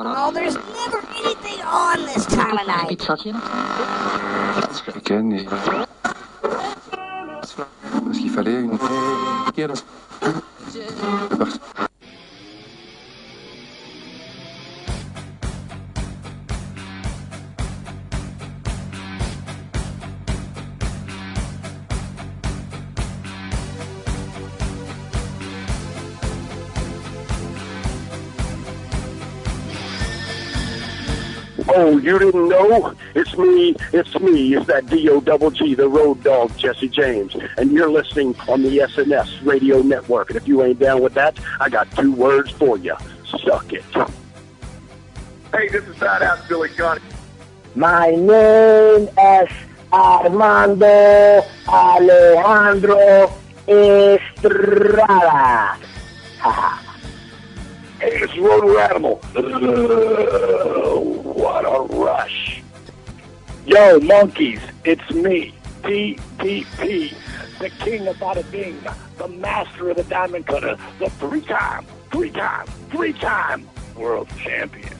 Oh, there's never anything on this time of night. Ken et... Parce qu'il fallait une... Oh, you didn't know? It's me. It's me. It's that D-O double G, the road dog, Jesse James. And you're listening on the SNS radio network. And if you ain't down with that, I got two words for you. Suck it. Hey, this is Badass Billy Gunn. My name is Armando Alejandro Estrada. Hey, it's Roto Animal. Uh, what a rush. Yo, monkeys, it's me, DDP, the king of bada bing, the master of the diamond cutter, the three-time, three-time, three-time world champion.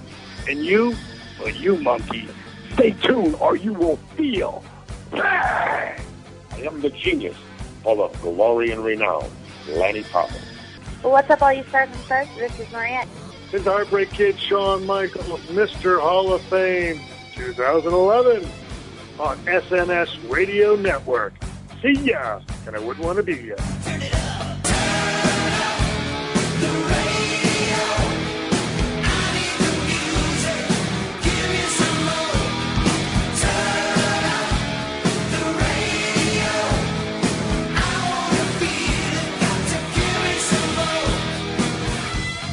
And you, well, you monkey, stay tuned or you will feel bang! I am the genius full of glory and renown, Lanny Poffo. Well, what's up, all you stars and stars? This is Mariette. His Heartbreak Kid, Shawn Michaels, Mr. Hall of Fame, 2011, on SNS Radio Network. See ya, and I wouldn't want to be ya.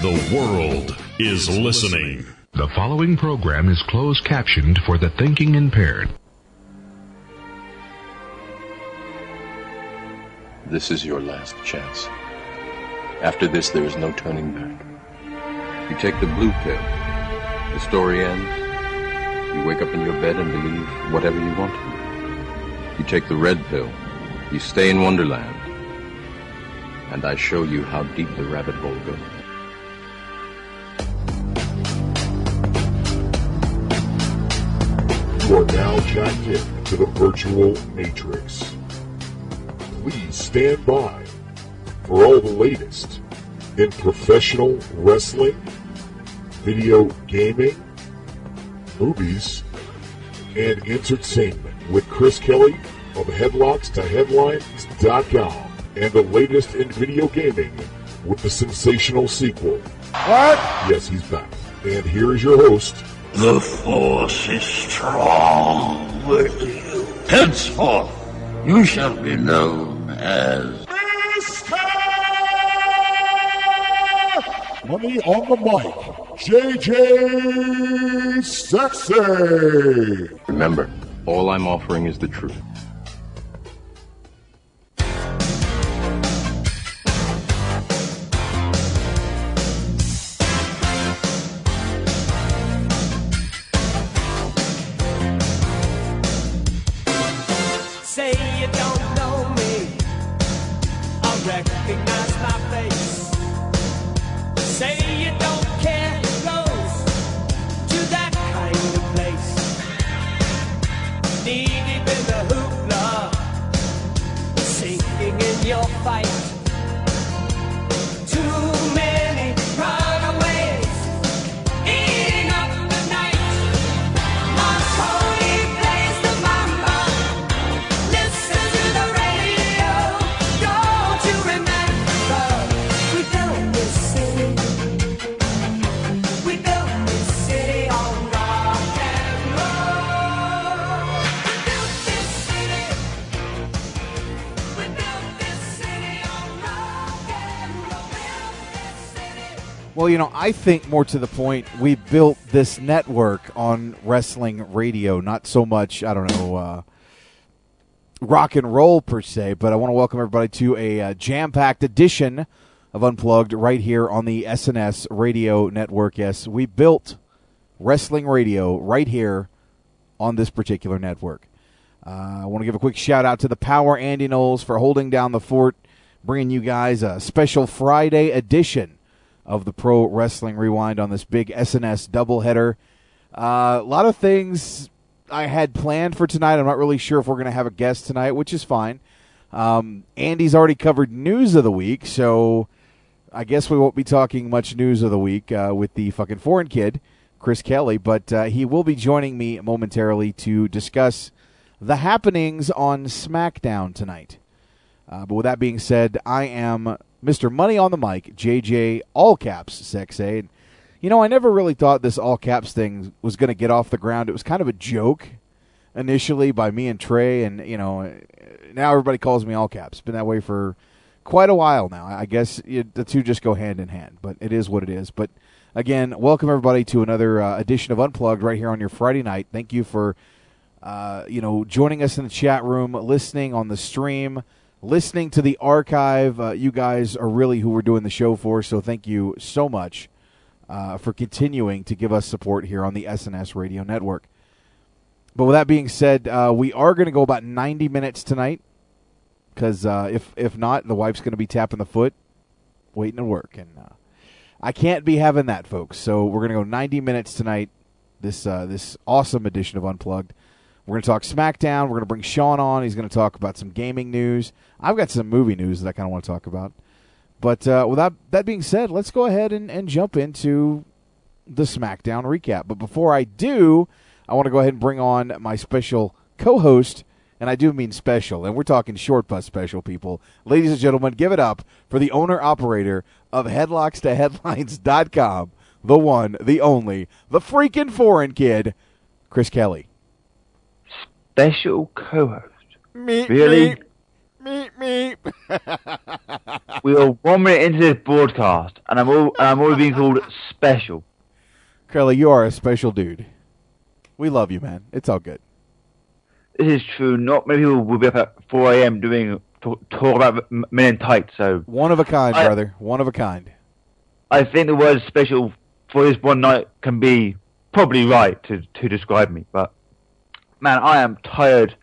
The world is listening. The following program is closed captioned for the thinking impaired. This is your last chance. After this, there is no turning back. You take the blue pill. The story ends. You wake up in your bed and believe whatever you want to. You take the red pill. You stay in Wonderland. And I show you how deep the rabbit hole goes. You are now jacked in to the virtual matrix. Please stand by for all the latest in professional wrestling, video gaming, movies, and entertainment with Chris Kelly of headlockstoheadlines.com and the latest in video gaming with the sensational sequel. What? Yes, he's back. And here is your host, The force is strong with you. Henceforth, you shall be known as Money on the mic, JJ Sexay. Remember, all I'm offering is the truth. I think more to the point, we built this network on wrestling radio, not so much, I don't know, uh, rock and roll per se, but I want to welcome everybody to a uh, jam packed edition of Unplugged right here on the SNS radio network. Yes, we built wrestling radio right here on this particular network. Uh, I want to give a quick shout out to the Power Andy Knowles for holding down the fort, bringing you guys a special Friday edition of the Pro Wrestling Rewind on this big SNS doubleheader. Uh, a lot of things I had planned for tonight. I'm not really sure if we're going to have a guest tonight, which is fine. Um, Andy's already covered news of the week, so I guess we won't be talking much news of the week uh, with the fucking foreign kid, Chris Kelly, but uh, he will be joining me momentarily to discuss the happenings on SmackDown tonight. Uh, but with that being said, I am Mr. Money on the Mic, JJ, all caps, Sexay. And, you know, I never really thought this all caps thing was going to get off the ground. It was kind of a joke initially by me and Trey, and, you know, now everybody calls me all caps. Been that way for quite a while now. I guess the two just go hand in hand, but it is what it is. But again, welcome everybody to another uh, edition of Unplugged right here on your Friday night. Thank you for uh, you know joining us in the chat room, listening on the stream, listening to the archive. Uh, you guys are really who we're doing the show for. So thank you so much uh, for continuing to give us support here on the SNS Radio Network. But with that being said, uh, we are going to go about 90 minutes tonight because uh, if if not, the wife's going to be tapping the foot, waiting to work, and uh, I can't be having that, folks. So we're going to go 90 minutes tonight. This uh, this awesome edition of Unplugged. We're going to talk SmackDown. We're going to bring Sean on. He's going to talk about some gaming news. I've got some movie news that I kind of want to talk about. But uh, with that, being said, let's go ahead and, and jump into the SmackDown recap. But before I do, I want to go ahead and bring on my special co-host, and I do mean special, and we're talking short bus special, people. Ladies and gentlemen, give it up for the owner-operator of HeadlocksToHeadlines.com, the one, the only, the freaking foreign kid, Chris Kelly. Special co-host. Me, Really? me, me, me. We are one minute into this broadcast, and I'm all and I'm already being called special. Kelly, you are a special dude. We love you, man. It's all good. This is true. Not many people will be up at 4 a.m. doing talk, talk about men in tights. So One of a kind, I- brother. One of a kind. I think the word special for this one night can be probably right to to describe me. But man, I am tired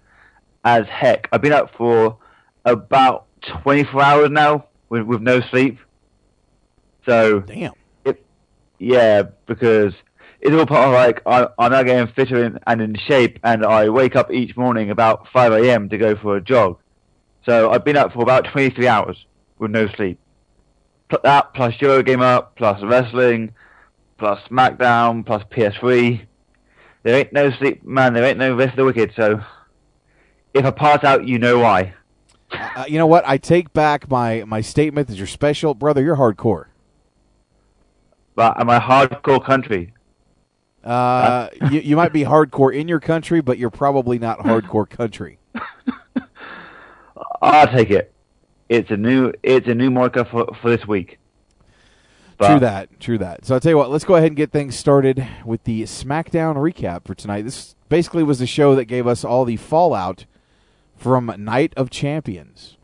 as heck. I've been up for about 24 hours now with with no sleep. So damn. It, yeah, because it's all part of like I, I'm now getting fitter in, and in shape, and I wake up each morning about 5 a.m. to go for a jog. So I've been up for about 23 hours with no sleep. That plus Eurogamer, plus wrestling, plus SmackDown, plus PS3. There ain't no sleep, man. There ain't no rest of the wicked. So if I pass out, you know why. Uh, you know what? I take back my, my statement that you're special. Brother, you're hardcore. But am I hardcore country? Uh, you, you might be hardcore in your country, but you're probably not hardcore country. I'll take it. It's a new it's a new marker for for this week. True that. True that. So I'll tell you what, let's go ahead and get things started with the SmackDown recap for tonight. This basically was the show that gave us all the fallout from Night of Champions.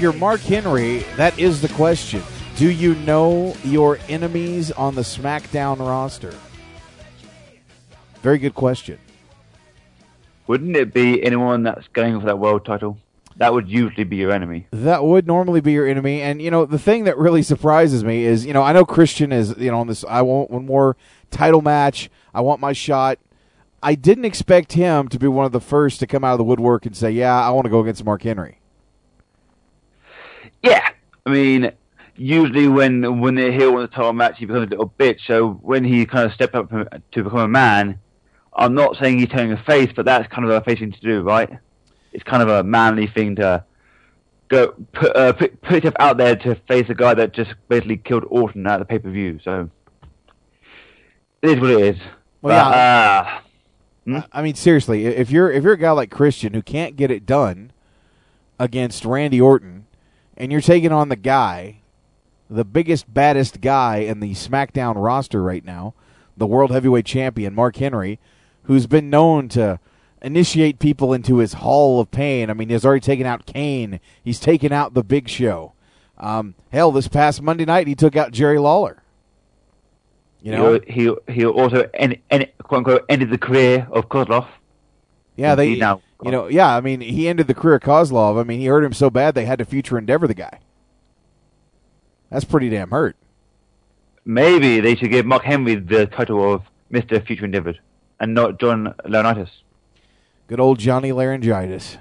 If you're Mark Henry, that is the question. Do you know your enemies on the SmackDown roster? Very good question. Wouldn't it be anyone that's going for that world title? That would usually be your enemy. That would normally be your enemy, and you know the thing that really surprises me is you know I know Christian is you know on this I want one more title match. I want my shot. I didn't expect him to be one of the first to come out of the woodwork and say, "Yeah, I want to go against Mark Henry." Yeah, I mean, usually when when they're here on the title match, he becomes a little bitch. So when he kind of stepped up to become a man, I'm not saying he's turning a face, but that's kind of a face thing to do, right? It's kind of a manly thing to go put, uh, put put yourself out there to face a guy that just basically killed Orton at the pay per view. So it is what it is. Well, But, yeah. uh, I- I mean, seriously, if you're if you're a guy like Christian who can't get it done against Randy Orton, and you're taking on the guy, the biggest, baddest guy in the SmackDown roster right now, the World Heavyweight Champion Mark Henry, who's been known to initiate people into his Hall of Pain. I mean, he's already taken out Kane. He's taken out the Big Show. Um, hell, this past Monday night he took out Jerry Lawler. You know, he he he also end, end, quote unquote ended the career of Kozlov. Yeah, they He's now you know, yeah, I mean, he ended the career of Kozlov. I mean, he hurt him so bad they had to future endeavor the guy. That's pretty damn hurt. maybe they should give Mark Henry the title of Mister Future Endeavored, and not John Laurinaitis. Good old Johnny Laryngitis.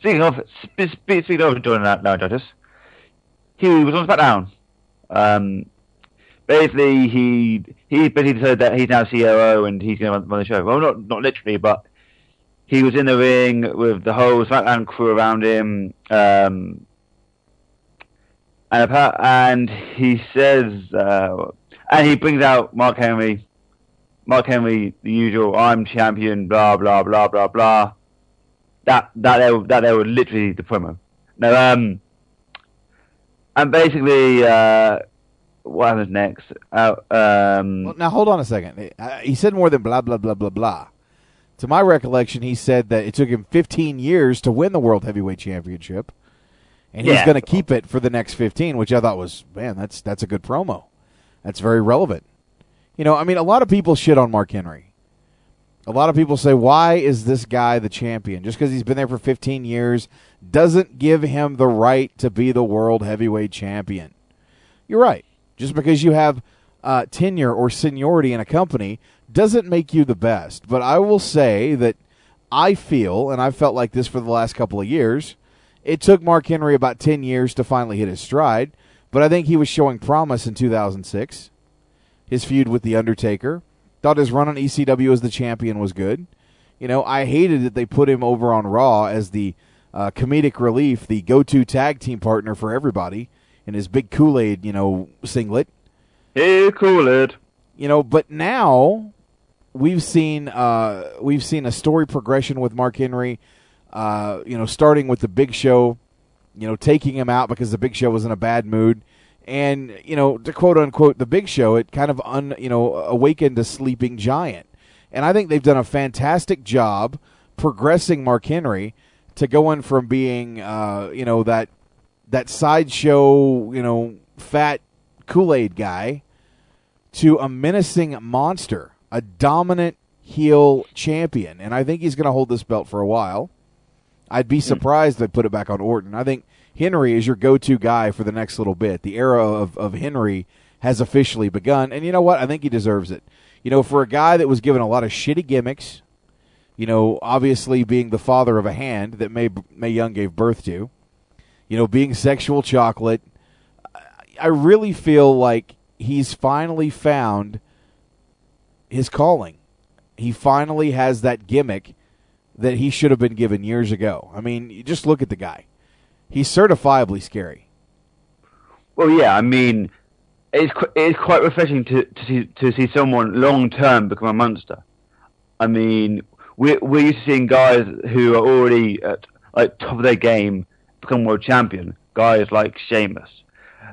Speaking of sp- sp- speaking of John La- Laurinaitis, he was on SmackDown. Um, basically, he he basically said that he's now COO and he's going to run, run the show. Well, not not literally, but he was in the ring with the whole SmackDown crew around him. Um, and, appa- and he says, uh, and he brings out Mark Henry. Mark Henry, the usual, I'm champion, blah blah blah blah blah. That that there, that was literally the promo. No, um, and basically, uh, what happens next? Uh, um, Well, now hold on a second. Uh, He said more than blah blah blah blah blah. To my recollection, he said that it took him 15 years to win the World Heavyweight Championship, and he's going to keep it for the next 15, which I thought was man, that's that's a good promo. That's very relevant. You know, I mean, a lot of people shit on Mark Henry. A lot of people say, why is this guy the champion? Just because he's been there for 15 years doesn't give him the right to be the world heavyweight champion. You're right. Just because you have uh, tenure or seniority in a company doesn't make you the best. But I will say that I feel, and I've felt like this for the last couple of years, it took Mark Henry about 10 years to finally hit his stride. But I think he was showing promise in 2006. His feud with The Undertaker. Thought his run on ECW as the champion was good. You know, I hated that they put him over on Raw as the uh, comedic relief, the go to tag team partner for everybody in his big Kool Aid, you know, singlet. Hey, Kool-Aid. You know, but now we've seen uh, we've seen a story progression with Mark Henry. Uh, you know, starting with the Big Show, you know, taking him out because the Big Show was in a bad mood, and you know, to quote unquote the Big Show, it kind of un you know awakened a sleeping giant, and I think they've done a fantastic job progressing Mark Henry to going from being uh, you know that that sideshow you know fat Kool Aid guy to a menacing monster, a dominant heel champion, and I think he's going to hold this belt for a while. I'd be hmm. surprised if they put it back on Orton. I think Henry is your go-to guy for the next little bit. The era of, of Henry has officially begun, and you know what? I think he deserves it. You know, for a guy that was given a lot of shitty gimmicks, you know, obviously being the father of a hand that Mae Mae Young gave birth to, you know, being sexual chocolate, I really feel like he's finally found his calling. He finally has that gimmick that he should have been given years ago. I mean, you just look at the guy. He's certifiably scary. Well, yeah, I mean, it's qu- it's quite refreshing to to see to see someone long term become a monster. I mean, we're we're used to seeing guys who are already at like top of their game become world champion. Guys like Sheamus,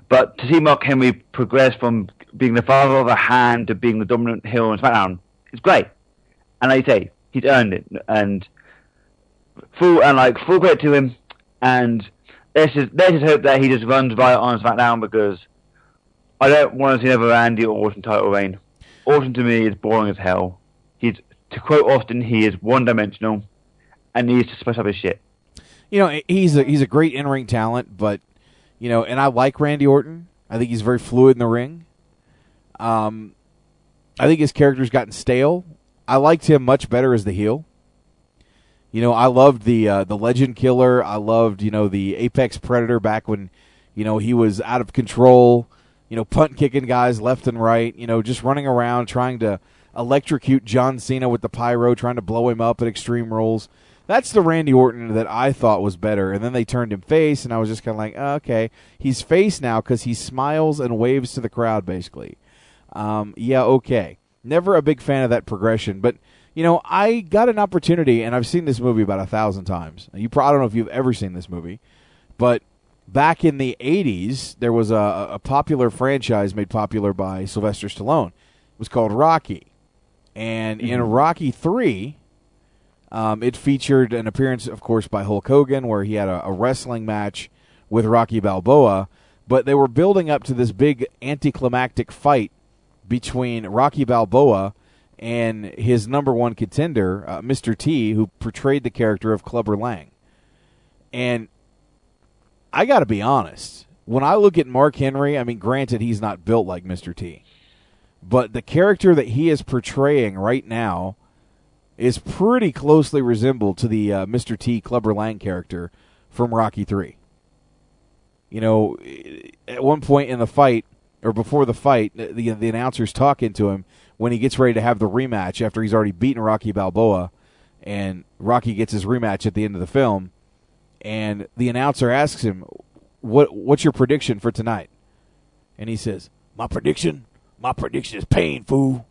but to see Mark Henry progress from being the father of a hand to being the dominant heel on SmackDown, it's great. And like you say, he's earned it, and full and like full credit to him. And let's just let's just hope that he just runs by on SmackDown because I don't want to see another Randy or Orton title reign. Orton to me is boring as hell. He's to quote Austin, he is one dimensional and needs to spice up his shit. You know, he's a he's a great in ring talent, but you know, and I like Randy Orton. I think he's very fluid in the ring. Um, I think his character's gotten stale. I liked him much better as the heel. You know, I loved the uh, the Legend Killer. I loved you know the Apex Predator back when you know he was out of control. You know, punt kicking guys left and right. You know, just running around trying to electrocute John Cena with the pyro, trying to blow him up at Extreme Rules. That's the Randy Orton that I thought was better, and then they turned him face, and I was just kind of like, oh, okay, he's face now because he smiles and waves to the crowd, basically. Um, yeah, okay. Never a big fan of that progression, but you know, I got an opportunity, and I've seen this movie about a thousand times. You, probably, I don't know if you've ever seen this movie, but back in the '80s, there was a, a popular franchise made popular by Sylvester Stallone. It was called Rocky, and in Rocky Three, um, it featured an appearance, of course, by Hulk Hogan, where he had a, a wrestling match with Rocky Balboa. But they were building up to this big anticlimactic fight between Rocky Balboa and his number one contender, uh, Mr. T, who portrayed the character of Clubber Lang. And I got to be honest, when I look at Mark Henry, I mean, granted, he's not built like Mr. T, but the character that he is portraying right now is pretty closely resembled to the uh, Mr. T Clubber Lang character from Rocky 3. You know, at one point in the fight, or before the fight, the, the announcer's talking to him when he gets ready to have the rematch after he's already beaten Rocky Balboa, and Rocky gets his rematch at the end of the film, and the announcer asks him, "What what's your prediction for tonight?" And he says, "My prediction, my prediction is pain, fool."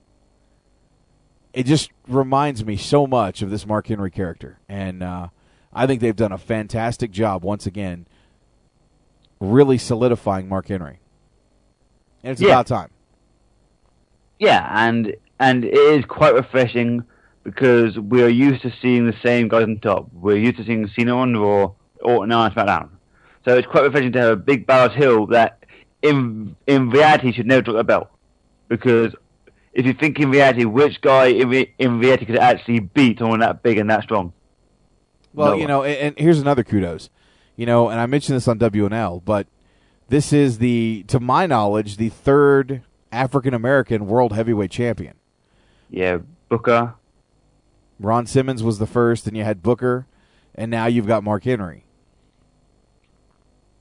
It just reminds me so much of this Mark Henry character, and uh, I think they've done a fantastic job once again, really solidifying Mark Henry. And it's Yeah. about time. Yeah, and and it is quite refreshing because we are used to seeing the same guys on top. We're used to seeing Cena on Raw, Orton on SmackDown. So it's quite refreshing to have a big Ballas Hill that, in in reality, should never drop a belt. Because if you think in reality, which guy in, re- in reality could actually beat someone that big and that strong? Well, No you one. know, and, and here's another kudos. You know, and I mentioned this on WNL, but this is the, to my knowledge, the third African American world heavyweight champion. Yeah, Booker. Ron Simmons was the first, and you had Booker, and now you've got Mark Henry.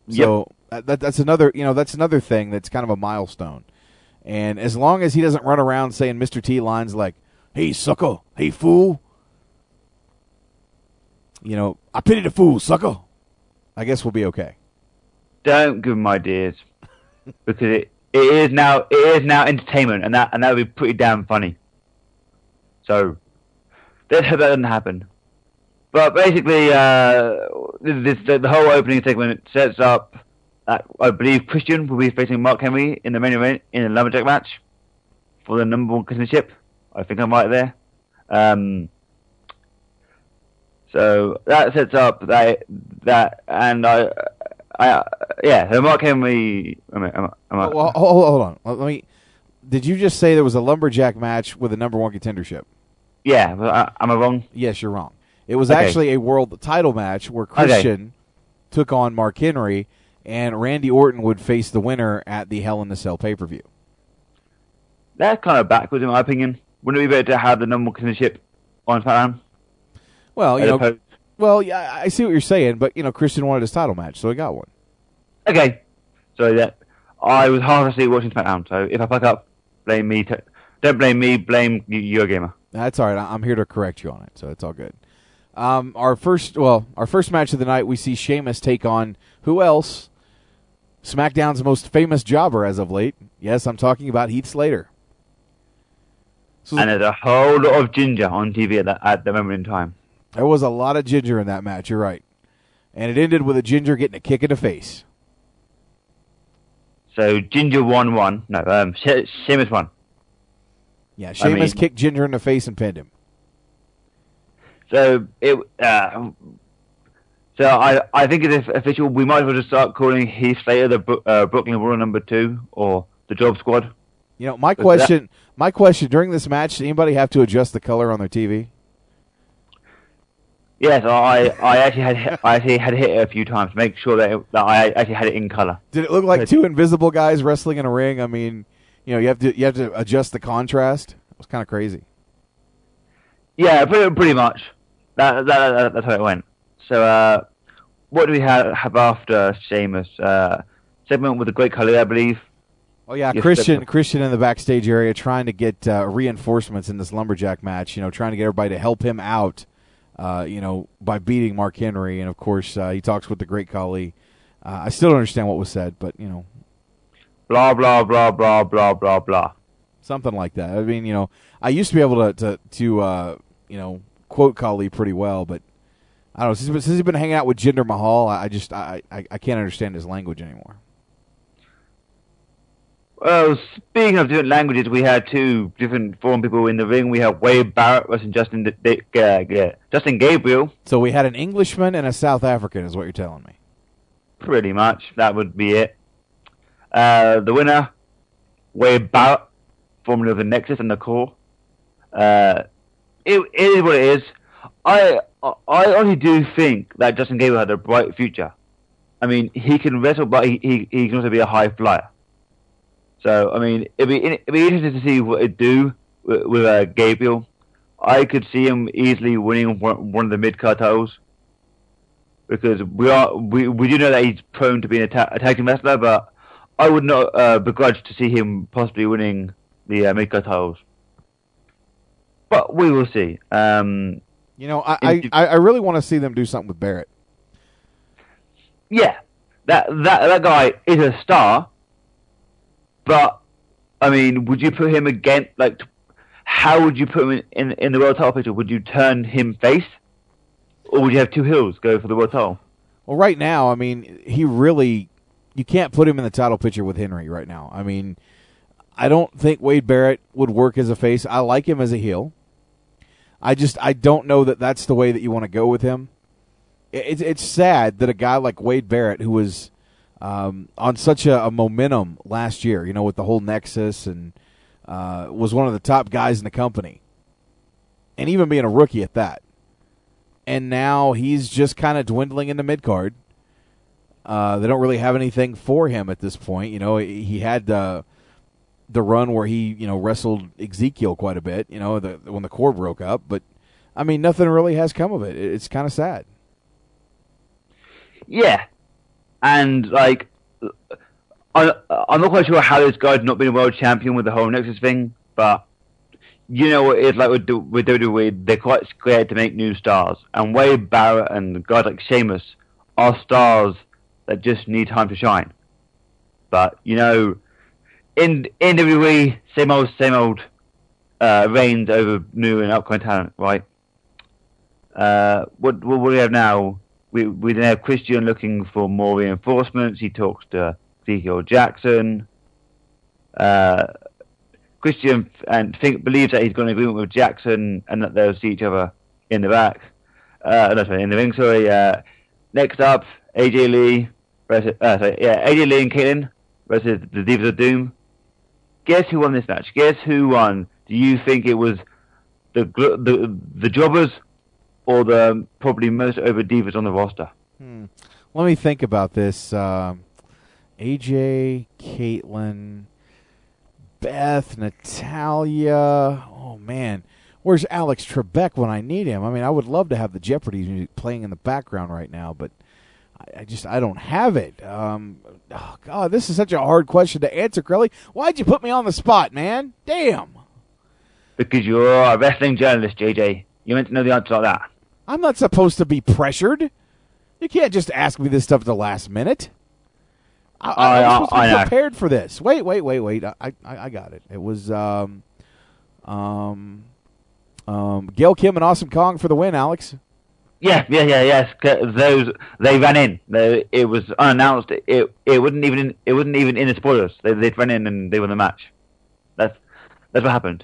So that, that, that's another, you know, that's another thing that's kind of a milestone. And as long as he doesn't run around saying Mr. T lines like, "Hey sucker, hey fool," you know, I pity the fool, sucker. I guess we'll be okay. Don't give him ideas because it, it is now it is now entertainment, and that and that would be pretty damn funny. So let's hope that doesn't happen. But basically, uh, this, the, the whole opening segment sets up. That I believe Christian will be facing Mark Henry in the main event in a lumberjack match for the number one contendership. I think I'm right there. Um, so that sets up that that, and I, I, uh, yeah. So Mark Henry. I, am I, Oh, well, hold, on. Let me. Did you just say there was a lumberjack match with a number one contendership? yeah, I, am I wrong? Yes, you're wrong. It was Okay. actually a world title match where Okay. Christian took on Mark Henry, and Randy Orton would face the winner at the Hell in a Cell pay per view. That's kind of backwards in my opinion. Wouldn't it be better to have the number one contendership on SmackDown? Well, you know, well, yeah, I see what you're saying, but you know, Christian wanted his title match, so he got one. Okay, so that I was half asleep watching SmackDown. So if I fuck up, blame me. T- don't blame me. Blame Eurogamer. That's all right. I'm here to correct you on it, so it's all good. Um, our first, well, our first match of the night, we see Sheamus take on who else? SmackDown's most famous jobber as of late. Yes, I'm talking about Heath Slater. and there's a whole lot of ginger on TV at, that, at the moment in time. There was a lot of ginger in that match. You're right, and it ended with a ginger getting a kick in the face. So Ginger won one. No, um, She- Sheamus won. Yeah, I Sheamus mean- kicked Ginger in the face and pinned him. So it. Uh, so I I think it's official. We might as well just start calling Heath Slater the uh, Brooklyn Brawler number two or the Job Squad. You know, my question, my question during this match, did anybody have to adjust the color on their TV? Yes, I I actually had I actually had hit it a few times to make sure that, it, that I actually had it in color. Did it look like two invisible guys wrestling in a ring? I mean, you know, you have to you have to adjust the contrast. It was kind of crazy. Yeah, pretty, pretty much. That, that, that that's how it went. So uh, what do we have, have after Sheamus? Uh, segment with the Great Khali, I believe. Oh yeah, Yes, Christian but- Christian in the backstage area trying to get uh, reinforcements in this lumberjack match. You know, trying to get everybody to help him out uh, you know, by beating Mark Henry, and of course uh, he talks with the great Khali. Uh, I still don't understand what was said, but you know, Blah blah blah blah blah blah blah. something like that. I mean, you know, I used to be able to to, to uh, you know quote Khali pretty well, but I don't know since, since he's been hanging out with Jinder Mahal, I, I just I, I I can't understand his language anymore. Well, speaking of different languages, we had two different foreign people in the ring. We had Wade Barrett versus Justin D- D- uh, yeah, Justin Gabriel. So we had an Englishman and a South African, is what you're telling me. Pretty much, that would be it. Uh, the winner, Wade Barrett, formerly of the Nexus and the Corre. Uh, it, it is what it is. I I honestly do think that Justin Gabriel had a bright future. I mean, he can wrestle, but he, he, he can also be a high flyer. So, I mean, it'd be, it'd be interesting to see what it do with, with uh, Gabriel. I could see him easily winning one, one of the mid card titles because we are we, we do know that he's prone to being a, ta- a tag team wrestler, but I would not uh, begrudge to see him possibly winning the uh, mid card titles. But we will see. Um, You know, I I, I I really want to see them do something with Barrett. yeah, that that that guy is a star. But I mean, would you put him against like? How would you put him in in, in the world title picture? Would you turn him face, or would you have two heels go for the world title? Well, right now, I mean, he really you can't put him in the title picture with Henry right now. I mean, I don't think Wade Barrett would work as a face. I like him as a heel. I just I don't know that that's the way that you want to go with him. It's it's sad that a guy like Wade Barrett, who was um, on such a, a momentum last year, you know, with the whole Nexus and uh, was one of the top guys in the company, and even being a rookie at that, and now he's just kind of dwindling into mid card. Uh, they don't really have anything for him at this point. You know, he had the the run where he you know wrestled Ezekiel quite a bit. You know, the, when the Corre broke up, but I mean, nothing really has come of. It- It's kind of sad. Yeah, and like, I, I'm not quite sure how this guy's not been a world champion with the whole Nexus thing, but you know it's like with WWE, they're quite scared to make new stars, and Wade Barrett and guys like Sheamus are stars that just need time to shine. But you know, in in WWE, same old, same old, uh, reigns over new and upcoming talent, right? Uh, what what do we have now? We we then have Christian looking for more reinforcements. He talks to Ezekiel Jackson. Uh, Christian and think believes that he's got an agreement with Jackson and that they'll see each other in the back. Uh, no, sorry, in the ring. Sorry. Uh, next up, AJ Lee versus uh, sorry, yeah, AJ Lee and Kaitlyn versus the Divas of Doom. Guess who won this match? Guess who won? Do you think it was the the the jobbers or the probably most over divas on the roster? Hmm. Let me think about this. Um AJ, Kaitlyn, Beth, Natalya. Oh man, where's Alex Trebek when I need him? I mean, I would love to have the Jeopardy music playing in the background right now, but I, I just I don't have it. Um, oh God, this is such a hard question to answer, Crowley. Why'd you put me on the spot, man? Damn. Because you're a wrestling journalist, JJ. You meant to know the answer like that. I'm not supposed to be pressured. You can't just ask me this stuff at the last minute. I, I, I- I'm supposed to be know. prepared for this. Wait, wait, wait, wait. I, I, I got it. It was um, um, um, Gail Kim and Awesome Kong for the win, Alex. Yeah, yeah, yeah, yes. Those they ran in. They, it was unannounced. It it wasn't even in, it wasn't even in the spoilers. They they ran in and they won the match. That's that's what happened.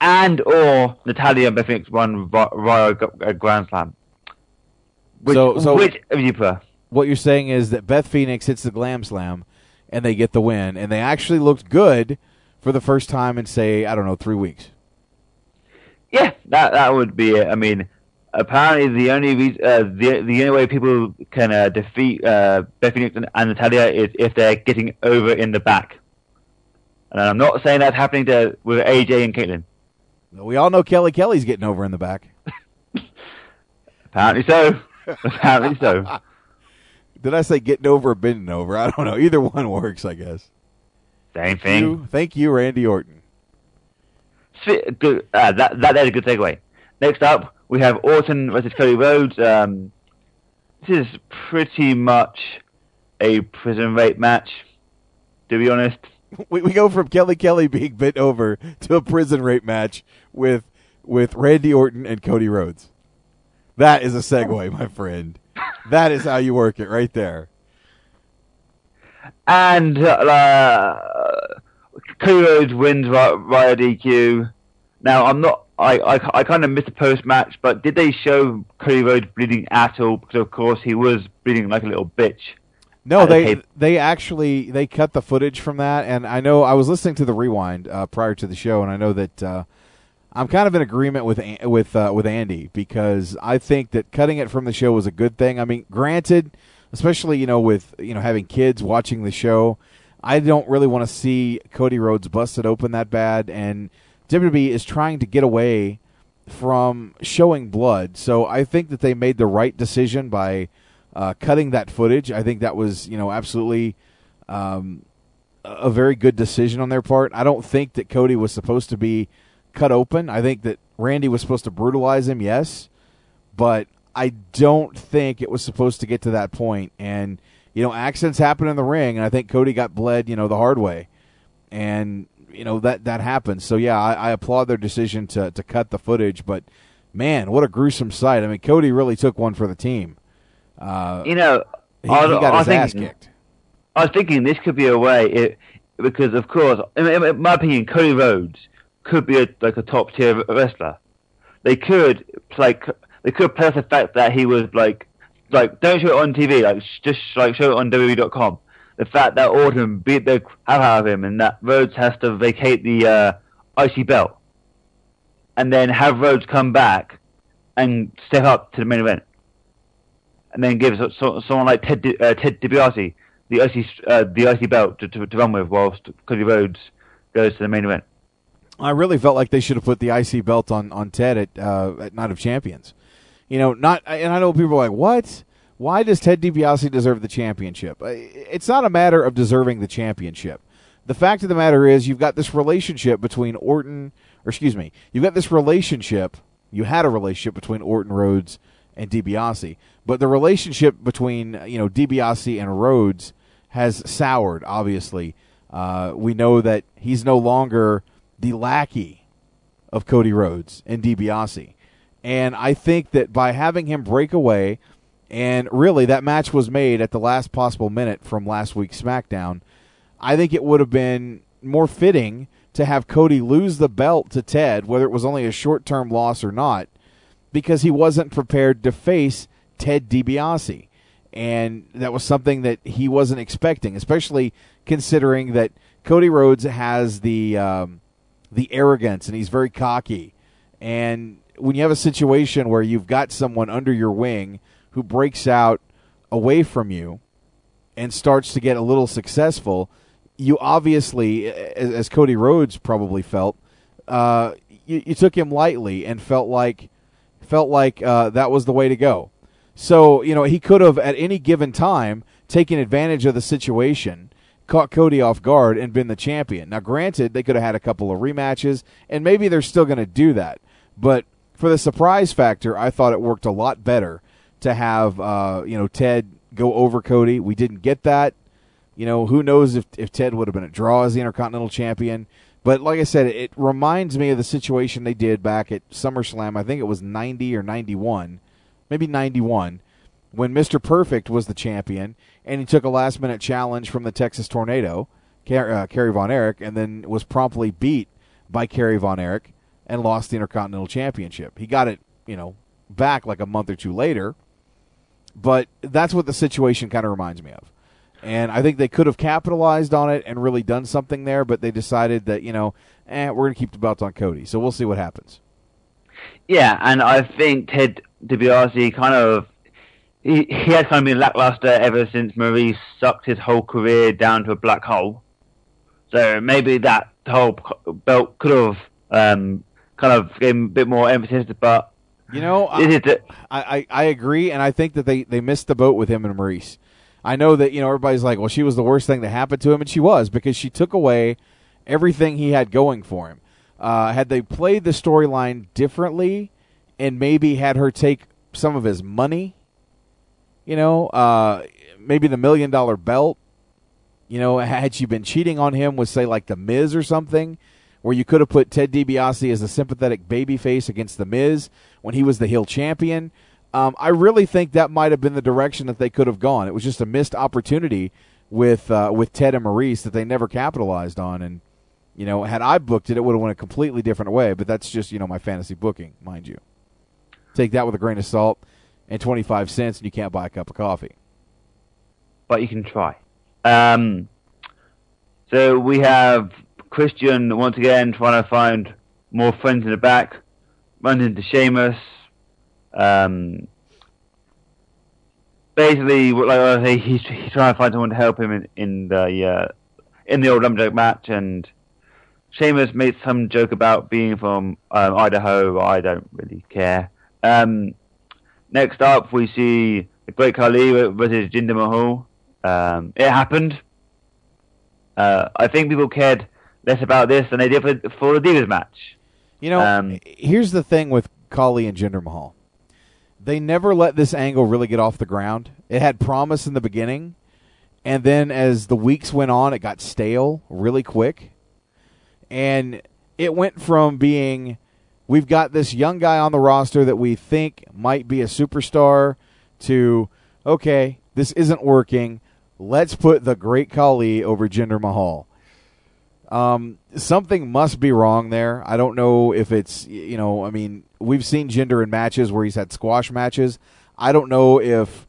And or Natalya and Beth Phoenix won vi- via a g- a Grand Slam. Which, So- so- which of you prefer? What you're saying is that Beth Phoenix hits the Glam Slam, and they get the win, and they actually looked good for the first time in say I don't know three weeks. Yeah, that that would be it. I mean, apparently the only reason, uh, the the only way people can uh, defeat uh, Beth Phoenix and, and Natalya is if they're getting over in the back. And I'm not saying that's happening to with AJ and Kaitlyn. We all know Kelly Kelly's getting over in the back. Apparently so. apparently so. Did I say getting over or bending over? I don't know. Either one works, I guess. Same Thank thing. you, Thank you, Randy Orton. Good. Uh, that that that's a good segue. Next up, we have Orton versus Cody Rhodes. Um, this is pretty much a prison rape match, to be honest. We, we go from Kelly Kelly being bent over to a prison rape match with with Randy Orton and Cody Rhodes. That is a segue, my friend. That is how you work it right there. And uh, Cody Rhodes wins via DQ. Now, I'm not. I, I, I kind of missed the post match, but did they show Cody Rhodes bleeding at all? Because of course he was bleeding like a little bitch. No, they they actually they cut the footage from that, and I know I was listening to the rewind uh, prior to the show, and I know that uh, I'm kind of in agreement with with uh, with Andy because I think that cutting it from the show was a good thing. I mean, granted, especially you know with you know having kids watching the show, I don't really want to see Cody Rhodes busted open that bad, and WWE is trying to get away from showing blood. So I think that they made the right decision by uh, cutting that footage. I think that was you know absolutely um, a very good decision on their part. I don't think that Cody was supposed to be cut open. I think that Randy was supposed to brutalize him, yes, but I don't think it was supposed to get to that point. And you know, accidents happen in the ring, and I think Cody got bled, you know, the hard way, and you know that that happens. So yeah, I, I applaud their decision to to cut the footage, but man, what a gruesome sight! I mean, Cody really took one for the team. Uh, You know, he, I, he got I his think, ass kicked. I was thinking this could be a way, it, because of course, in, in- my opinion, Cody Rhodes could be a, like a top tier wrestler. They could like they could play off the fact that he was like like don't show it on TV, like just like show it on WWE.com. The fact that Orton beat the hell out of him and that Rhodes has to vacate the uh, IC belt, and then have Rhodes come back and step up to the main event and then give so, so, someone like Ted uh, Ted DiBiase the IC uh, the IC belt to, to, to run with, whilst Cody Rhodes goes to the main event. I really felt like they should have put the IC belt on on Ted at uh, at Night of Champions. You know, not and I know people are like, "What? Why does Ted DiBiase deserve the championship?" It's not a matter of deserving the championship. The fact of the matter is, you've got this relationship between Orton, or excuse me, you've got this relationship. You had a relationship between Orton Rhodes and DiBiase, but the relationship between you know DiBiase and Rhodes has soured. Obviously, uh, we know that he's no longer the lackey of Cody Rhodes and DiBiase. And I think that by having him break away, and really that match was made at the last possible minute from last week's SmackDown, I think it would have been more fitting to have Cody lose the belt to Ted, whether it was only a short term loss or not, because he wasn't prepared to face Ted DiBiase. And that was something that he wasn't expecting, especially considering that Cody Rhodes has the um, the arrogance and he's very cocky. And when you have a situation where you've got someone under your wing who breaks out away from you and starts to get a little successful, you obviously, as, Cody Rhodes probably felt, uh, you, you took him lightly and felt like felt like uh, that was the way to go. So you know he could have at any given time taken advantage of the situation, caught Cody off guard, and been the champion. Now, granted, they could have had a couple of rematches, and maybe they're still going to do that. But for the surprise factor, I thought it worked a lot better to have uh, you know Ted go over Cody. We didn't get that. You know, who knows if if Ted would have been a draw as the Intercontinental Champion. But like I said, it reminds me of the situation they did back at SummerSlam. I think it was 90 or 91, maybe 91, when Mr. Perfect was the champion and he took a last minute challenge from the Texas Tornado, uh, Kerry Von Erich, and then was promptly beat by Kerry Von Erich and lost the Intercontinental Championship. He got it, you know, back like a month or two later, but that's what the situation kind of reminds me of. And I think they could have capitalized on it and really done something there, but they decided that, you know, eh, we're going to keep the belt on Cody. So we'll see what happens. Yeah, and I think Ted DiBiase kind of he he has kind of been lackluster ever since Maryse sucked his whole career down to a black hole. So maybe that whole belt could have um, kind of given a bit more emphasis, but You know, this is the, I, I, I agree, and I think that they, they missed the boat with him and Maryse. I know that you know everybody's like, well, she was the worst thing that happened to him, and she was because she took away everything he had going for him. Uh, had they played the storyline differently and maybe had her take some of his money. You know, uh, maybe the million dollar belt. You know, had she been cheating on him with, say, like The Miz or something, where you could have put Ted DiBiase as a sympathetic babyface against The Miz when he was the heel champion. Um, I really think that might have been the direction that they could have gone. It was just a missed opportunity with uh, with Ted and Maryse that they never capitalized on. And you know, had I booked it, it would have went a completely different way. But that's just you know my fantasy booking, mind you. Take that with a grain of salt and twenty five cents, and you can't buy a cup of coffee. but you can try. Um, so we have Christian once again trying to find more friends in the back, runs into Sheamus. Um, basically, like I say, he's, he's trying to find someone to help him in, in the uh, in the old lumberjack match, and Sheamus made some joke about being from um, Idaho. I don't really care. Um, next up, we see the Great Khali versus Jinder Mahal. Um, it happened. Uh, I think people cared less about this than they did for, for the Divas match. You know, Um, here's the thing with Khali and Jinder Mahal. They never let this angle really get off the ground. It had promise in the beginning, and then as the weeks went on, it got stale really quick. And it went from being we've got this young guy on the roster that we think might be a superstar to okay, this isn't working. Let's put the great Khali over Jinder Mahal. Um, something must be wrong there. I don't know if it's you know. I mean, we've seen Jinder in matches where he's had squash matches. I don't know if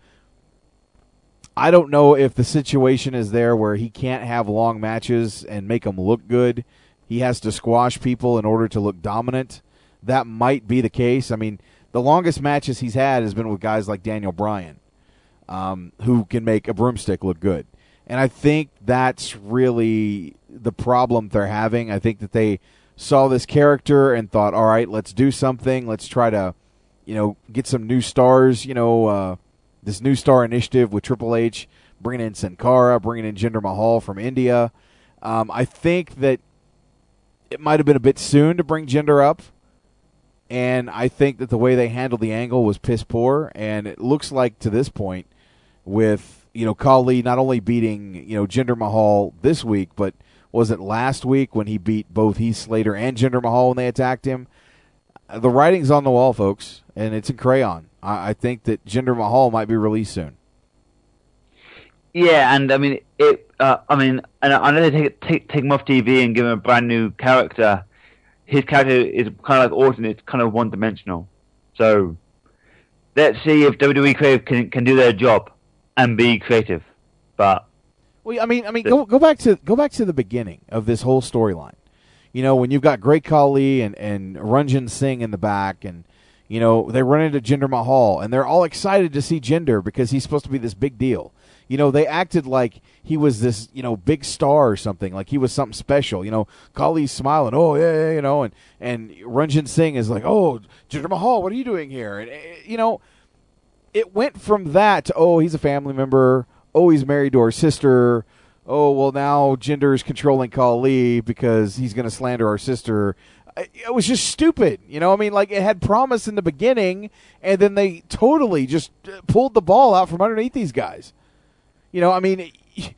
I don't know if the situation is there where he can't have long matches and make them look good. He has to squash people in order to look dominant. That might be the case. I mean, the longest matches he's had has been with guys like Daniel Bryan, um, who can make a broomstick look good. And I think that's really the problem they're having. I think that they saw this character and thought, all right, let's do something. Let's try to, you know, get some new stars. You know, uh, this new star initiative with Triple H, bringing in Sin Cara, bringing in Jinder Mahal from India. Um, I think that it might have been a bit soon to bring Jinder up. And I think that the way they handled the angle was piss poor. And it looks like to this point, with you know Khali not only beating you know Jinder Mahal this week, but was it last week when he beat both Heath Slater and Jinder Mahal when they attacked him? The writing's on the wall, folks, and it's in crayon. I, I think that Jinder Mahal might be released soon. Yeah, and I mean it. Uh, I mean, and I know they take take take him off TV and give him a brand new character. His character is kind of like Orton. It's kind of one dimensional. So let's see if WWE Creative can can do their job and be creative. But Well, I mean, I mean, go go back to go back to the beginning of this whole storyline. You know, when you've got Great Khali and and Ranjan Singh in the back, and you know they run into Jinder Mahal, and they're all excited to see Jinder because he's supposed to be this big deal. You know, they acted like he was this you know big star or something, like he was something special. You know, Khali's smiling, oh yeah, yeah you know, and and Ranjan Singh is like, oh Jinder Mahal, what are you doing here? And eh, you know, it went from that to oh he's a family member he's married to our sister oh well now Jinder is controlling Khali because he's going to slander our sister it was just stupid you know i mean like it had promise in the beginning and then they totally just uh, pulled the ball out from underneath these guys you know i mean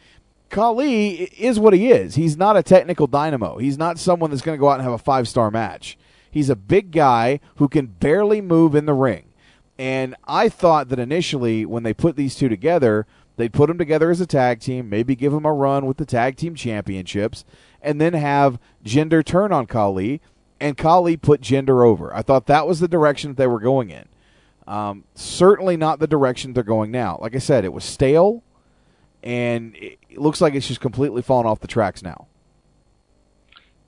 Khali is what he is. He's not a technical dynamo. He's not someone that's going to go out and have a five star match. He's a big guy who can barely move in the ring. And I thought that initially, when they put these two together, they'd put them together as a tag team, maybe give them a run with the tag team championships, and then have Jinder turn on Khali, and Khali put Jinder over. I thought that was the direction that they were going in. Um, certainly not the direction they're going now. Like I said, it was stale, and it looks like it's just completely fallen off the tracks now.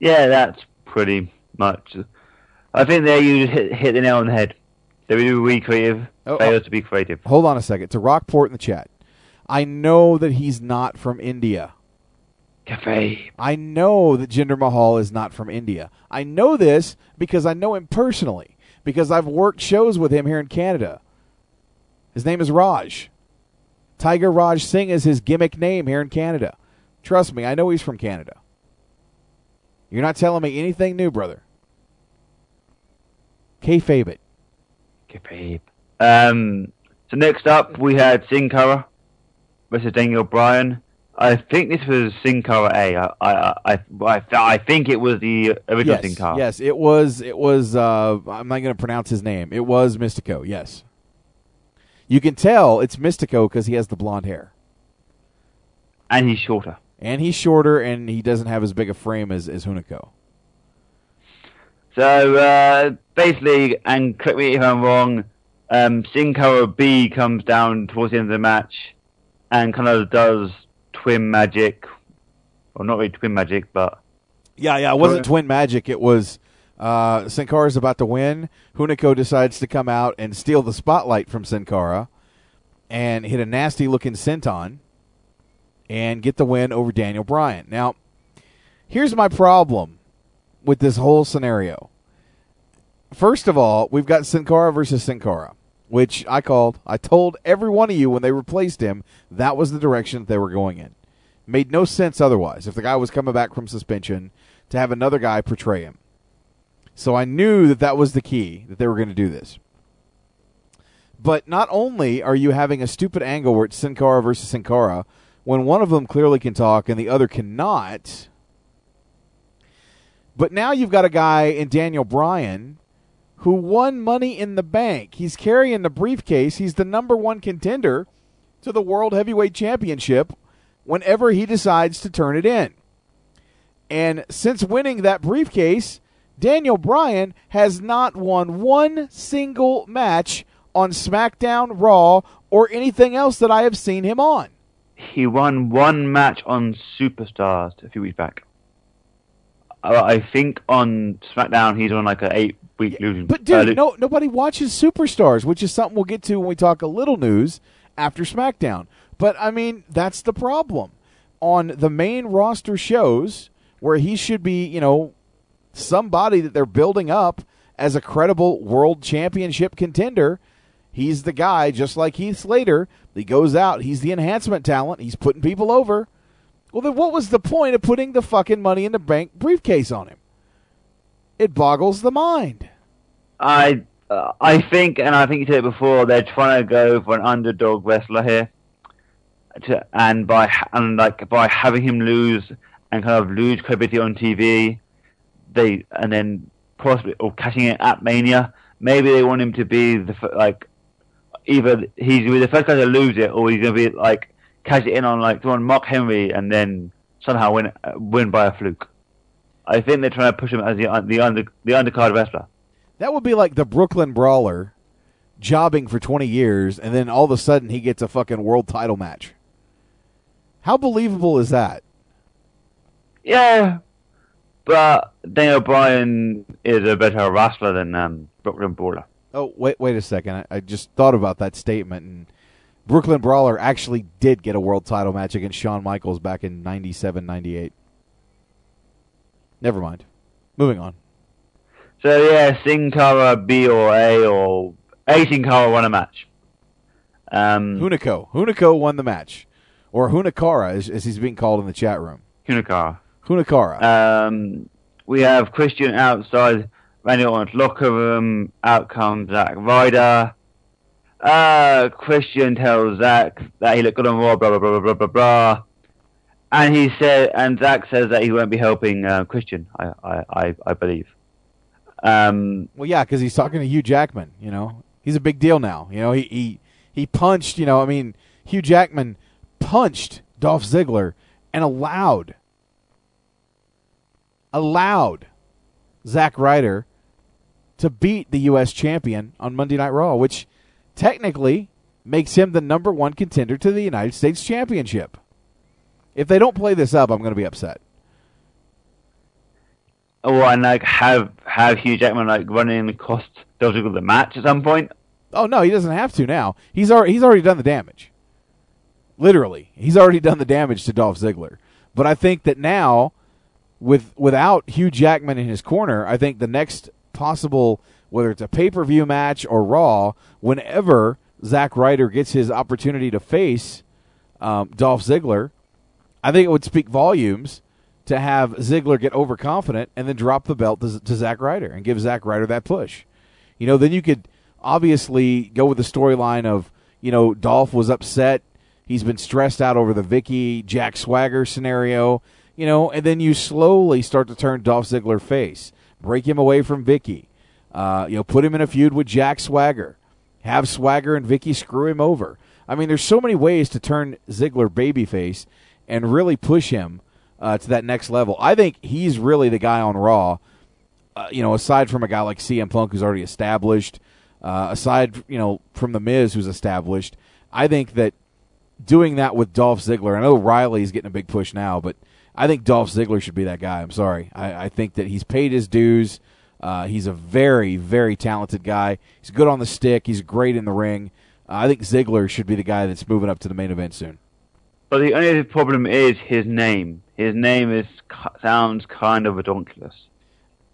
yeah, that's pretty much. I think there you hit, hit the nail on the head. WWE Creative Oh, fails to be creative. Hold on a second. To Rockport in the chat. I know that he's not from India. Cafe. I know that Jinder Mahal is not from India. I know this because I know him personally because I've worked shows with him here in Canada. His name is Raj. Tiger Raj Singh is his gimmick name here in Canada. Trust me, I know he's from Canada. You're not telling me anything new, brother. Kayfabe it. Khabib. Um, so next up we had Sin Cara versus Daniel Bryan. I think this was Sin Cara A. I, I, I, I, I think it was the original Sin Yes, Cara. yes, it was. It was. Uh, I'm not going to pronounce his name. It was Mystico. Yes, you can tell it's Mystico because he has the blonde hair, And he's shorter. and he's shorter, and he doesn't have as big a frame as as Hunico. So uh, basically, and correct me if I'm wrong, um, Sin Cara B comes down towards the end of the match and kind of does twin magic. Well, not really twin magic, but Yeah, yeah. It wasn't twin magic. It was uh, Sin Cara's about to win. Hunico decides to come out and steal the spotlight from Sin Cara and hit a nasty looking senton and get the win over Daniel Bryan. Now, here's my problem with this whole scenario. First of all, we've got Sin Cara versus Sin Cara, which I called. I told every one of you when they replaced him that was the direction they were going in. Made no sense otherwise. If the guy was coming back from suspension, to have another guy portray him. So I knew that that was the key that they were going to do this. But not only are you having a stupid angle where it's Sin Cara versus Sin Cara, when one of them clearly can talk and the other cannot. But now you've got a guy in Daniel Bryan who won money in the bank. He's carrying the briefcase. He's the number one contender to the World Heavyweight Championship whenever he decides to turn it in. And since winning that briefcase, Daniel Bryan has not won one single match on SmackDown, Raw, or anything else that I have seen him on. he won one match on Superstars a few weeks back. Uh, I think on SmackDown he's on like a eight week losing. But uh, dude, lo- no nobody watches Superstars, which is something we'll get to when we talk a little news after SmackDown. But I mean, that's the problem. On the main roster shows where he should be, you know, somebody that they're building up as a credible world championship contender, he's the guy just like Heath Slater. He goes out, he's the enhancement talent, he's putting people over. Well, then what was the point of putting the fucking money in the bank briefcase on him? It boggles the mind. I uh, I think, and I think you said it before, they're trying to go for an underdog wrestler here, to, and by and like by having him lose and kind of lose credibility on TV, they and then possibly or catching it at Mania. Maybe they want him to be the like either he's the first guy to lose it or he's gonna be like catch it in on like on Mark Henry and then somehow win uh, win by a fluke. I think they're trying to push him as the the under the undercard wrestler. That would be like the Brooklyn Brawler jobbing for 20 years and then all of a sudden he gets a fucking world title match. How believable is that? Yeah, but Daniel Bryan is a better wrestler than um, Brooklyn Brawler. Oh, wait wait a second. I, I just thought about that statement and Brooklyn Brawler actually did get a world title match against Shawn Michaels back in 97 98. Never mind. Moving on. So yeah, Sin Cara B or A or A Sin Cara won a match. Um, Hunico. Hunico won the match. Or Hunakara, as, as he's being called in the chat room. Hunakara. Hunakara. Um, we have Christian outside Randy Orton's locker room. Out comes Zack Ryder. Uh, Christian tells Zack that he looked good on Raw, blah, blah, blah, blah, blah, blah, blah. And he said, and Zack says that he won't be helping uh, Christian, I, I, I, I believe. Um, Well, yeah, because he's talking to Hugh Jackman. You know, he's a big deal now. You know, he he he punched. You know, I mean, Hugh Jackman punched Dolph Ziggler and allowed allowed Zack Ryder to beat the U.S. champion on Monday Night Raw, which technically makes him the number one contender to the United States Championship. If they don't play this up, I'm going to be upset. Or and like have have Hugh Jackman like running Dolph Ziggler the match at some point. Oh no, he doesn't have to now. He's already he's already done the damage. Literally, he's already done the damage to Dolph Ziggler. But I think that now, with without Hugh Jackman in his corner, I think the next possible, whether it's a pay per view match or Raw, whenever Zack Ryder gets his opportunity to face um, Dolph Ziggler, I think it would speak volumes to have Ziggler get overconfident and then drop the belt to, to Zack Ryder and give Zack Ryder that push. You know, then you could obviously go with the storyline of you know Dolph was upset. He's been stressed out over the Vicky Jack Swagger scenario, you know, and then you slowly start to turn Dolph Ziggler face, break him away from Vicky, uh, you know, put him in a feud with Jack Swagger, have Swagger and Vicky screw him over. I mean, there's so many ways to turn Ziggler babyface and really push him uh, to that next level. I think he's really the guy on Raw. Uh, you know, aside from a guy like CM Punk who's already established, uh, aside you know from the Miz who's established, I think that doing that with Dolph Ziggler. I know Riley's getting a big push now, but I think Dolph Ziggler should be that guy. I'm sorry. I, I think that he's paid his dues. Uh, he's a very, very talented guy. He's good on the stick. He's great in the ring. Uh, I think Ziggler should be the guy that's moving up to the main event soon. But the only problem is his name. His name is sounds kind of ridiculous.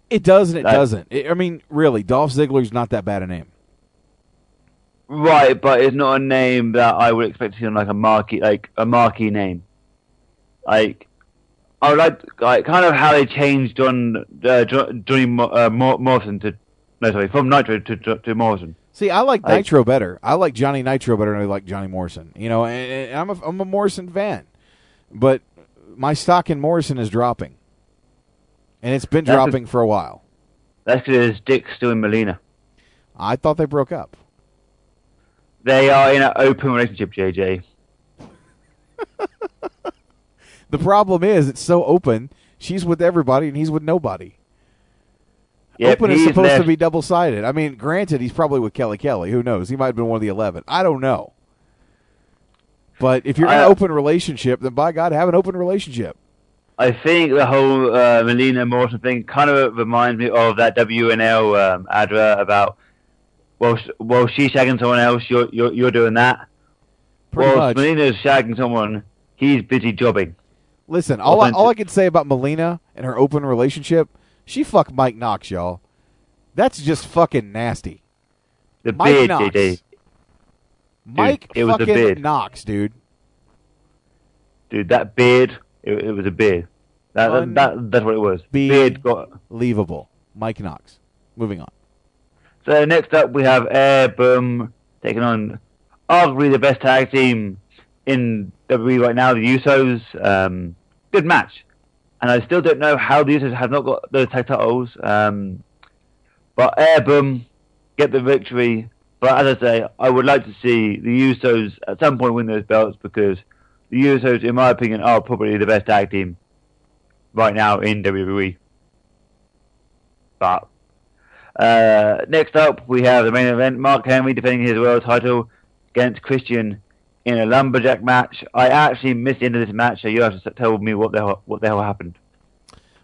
It does and it That- doesn't. It, I mean, really, Dolph Ziggler's not that bad a name. Right, but it's not a name that I would expect to see on like a marquee, like a marquee name. Like, I would like, like kind of how they changed on uh, Jo- Johnny Mo- uh, Mor- Morrison to, no sorry, from Nitro to to, to Morrison. See, I like Like- Nitro better. I like Johnny Nitro better than I like Johnny Morrison. You know, and, and I'm a, I'm a Morrison fan, but my stock in Morrison is dropping, and it's been That's a- dropping for a while. That's because his dick's still in Melina. I thought they broke up. They are in an open relationship, JJ. The problem is it's so open. She's with everybody and he's with nobody. Yep, open is supposed to be double sided. I mean, granted, he's probably with Kelly Kelly. Who knows? He might have been one of the eleven. I don't know. But if you're in an open relationship, then by God, have an open relationship. I think the whole uh, Melina Morton thing kind of reminds me of that WNL um, advert about, well, well, she's shagging someone else, you're you're, you're doing that. Pretty well, much. Melina's shagging someone, he's busy jobbing. Listen, all I, all I can say about Melina and her open relationship, she fucked Mike Knox, y'all. That's just fucking nasty. The Mike beard, Knox. JJ. Mike it was fucking beard. Knox, dude. Dude, that beard, it, it was a beard. That, that, that that's what it was. Beard got. Unbelievable. Mike Knox. Moving on. So next up we have Air Boom taking on arguably the best tag team in WWE right now, the Usos. Um, good match, and I still don't know how the Usos have not got those tag titles. Um, but Air Boom get the victory. But as I say, I would like to see the Usos at some point win those belts because the Usos, in my opinion, are probably the best tag team right now in WWE. But uh, next up, we have the main event: Mark Henry defending his world title against Christian in a lumberjack match. I actually missed the end of this match, so you have to tell me what the hell, what the hell happened.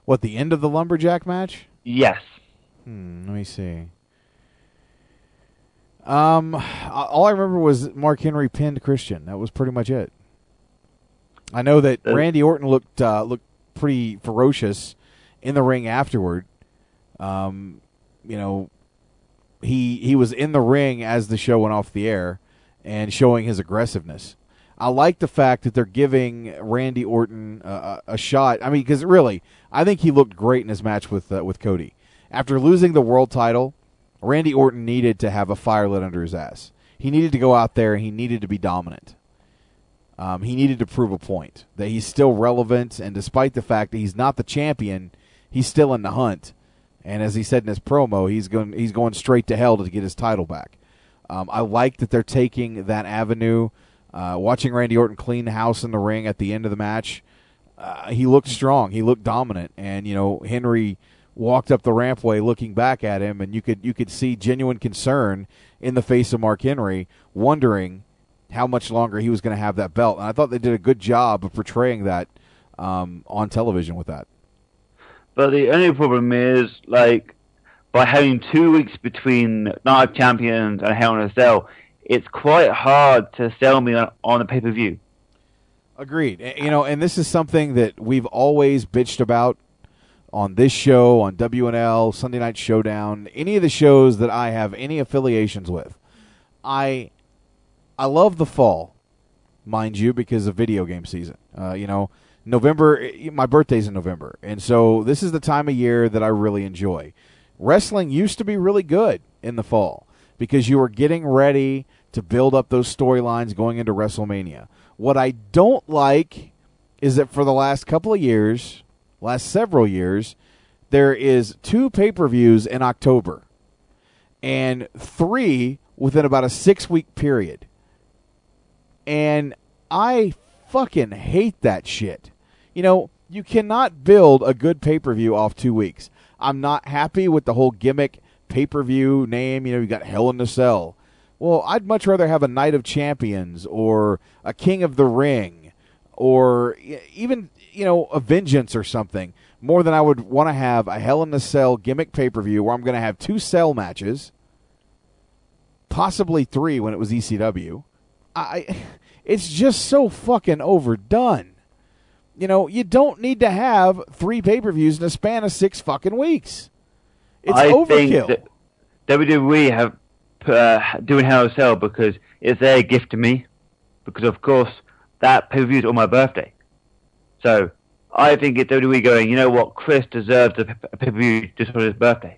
What, the end of the lumberjack match? Yes. Hmm, let me see. Um, all I remember was Mark Henry pinned Christian. That was pretty much it. I know that Uh, Randy Orton looked uh, looked pretty ferocious in the ring afterward. Um, you know, he he was in the ring as the show went off the air and showing his aggressiveness. I like the fact that they're giving Randy Orton uh, a shot. I mean, because really, I think he looked great in his match with uh, with Cody. After losing the world title, Randy Orton needed to have a fire lit under his ass. He needed to go out there and he needed to be dominant. Um, he needed to prove a point that he's still relevant, and despite the fact that he's not the champion, he's still in the hunt. And as he said in his promo, he's going he's going straight to hell to get his title back. Um, I like that they're taking that avenue. Uh, watching Randy Orton clean the house in the ring at the end of the match, uh, he looked strong. He looked dominant, and you know Henry walked up the rampway looking back at him, and you could you could see genuine concern in the face of Mark Henry, wondering how much longer he was going to have that belt. And I thought they did a good job of portraying that um, on television with that. But the only problem is, like, by having two weeks between Night of Champions and Hell in a Cell, it's quite hard to sell me on, a pay per view. Agreed. You know, and this is something that we've always bitched about on this show, on WNL, Sunday Night Showdown, any of the shows that I have any affiliations with. I I love the fall, mind you, because of video game season. Uh, you know, November. eh, My birthday's in November, and so this is the time of year that I really enjoy. Wrestling used to be really good in the fall. because you were getting ready to build up those storylines going into WrestleMania. What I don't like is that for the last couple of years, last several years, there is two pay-per-views in October and three within about a 6-week period. And I fucking hate that shit. You know, you cannot build a good pay per view off two weeks. I'm not happy with the whole gimmick pay per view name. You know, you got Hell in the Cell. Well, I'd much rather have a Night of Champions or a King of the Ring or even, you know, a Vengeance or something more than I would want to have a Hell in the Cell gimmick pay per view where I'm going to have two cell matches, possibly three when it was ECW. I, it's just so fucking overdone. You know, you don't need to have three pay per views in a span of six fucking weeks. It's I overkill. WWE have uh, doing Hell in a Cell because it's their gift to me. Because of course that pay per view is on my birthday, so I think it's WWE going. You know what? Chris deserves a pay per view just for his birthday.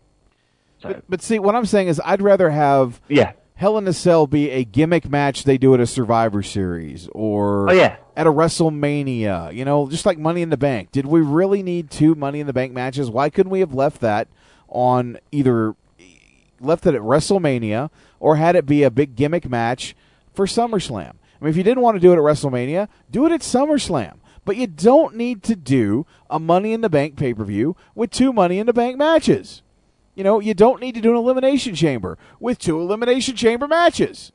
But, but see, what I'm saying is, I'd rather have Yeah. Hell in a Cell be a gimmick match they do at a Survivor Series or Oh, yeah. at a WrestleMania. You know, just like Money in the Bank. Did we really need two Money in the Bank matches? Why couldn't we have left that on either left it at WrestleMania or had it be a big gimmick match for SummerSlam? I mean, if you didn't want to do it at WrestleMania, do it at SummerSlam. But you don't need to do a Money in the Bank pay per view with two Money in the Bank matches. You know, you don't need to do an elimination chamber with two elimination chamber matches.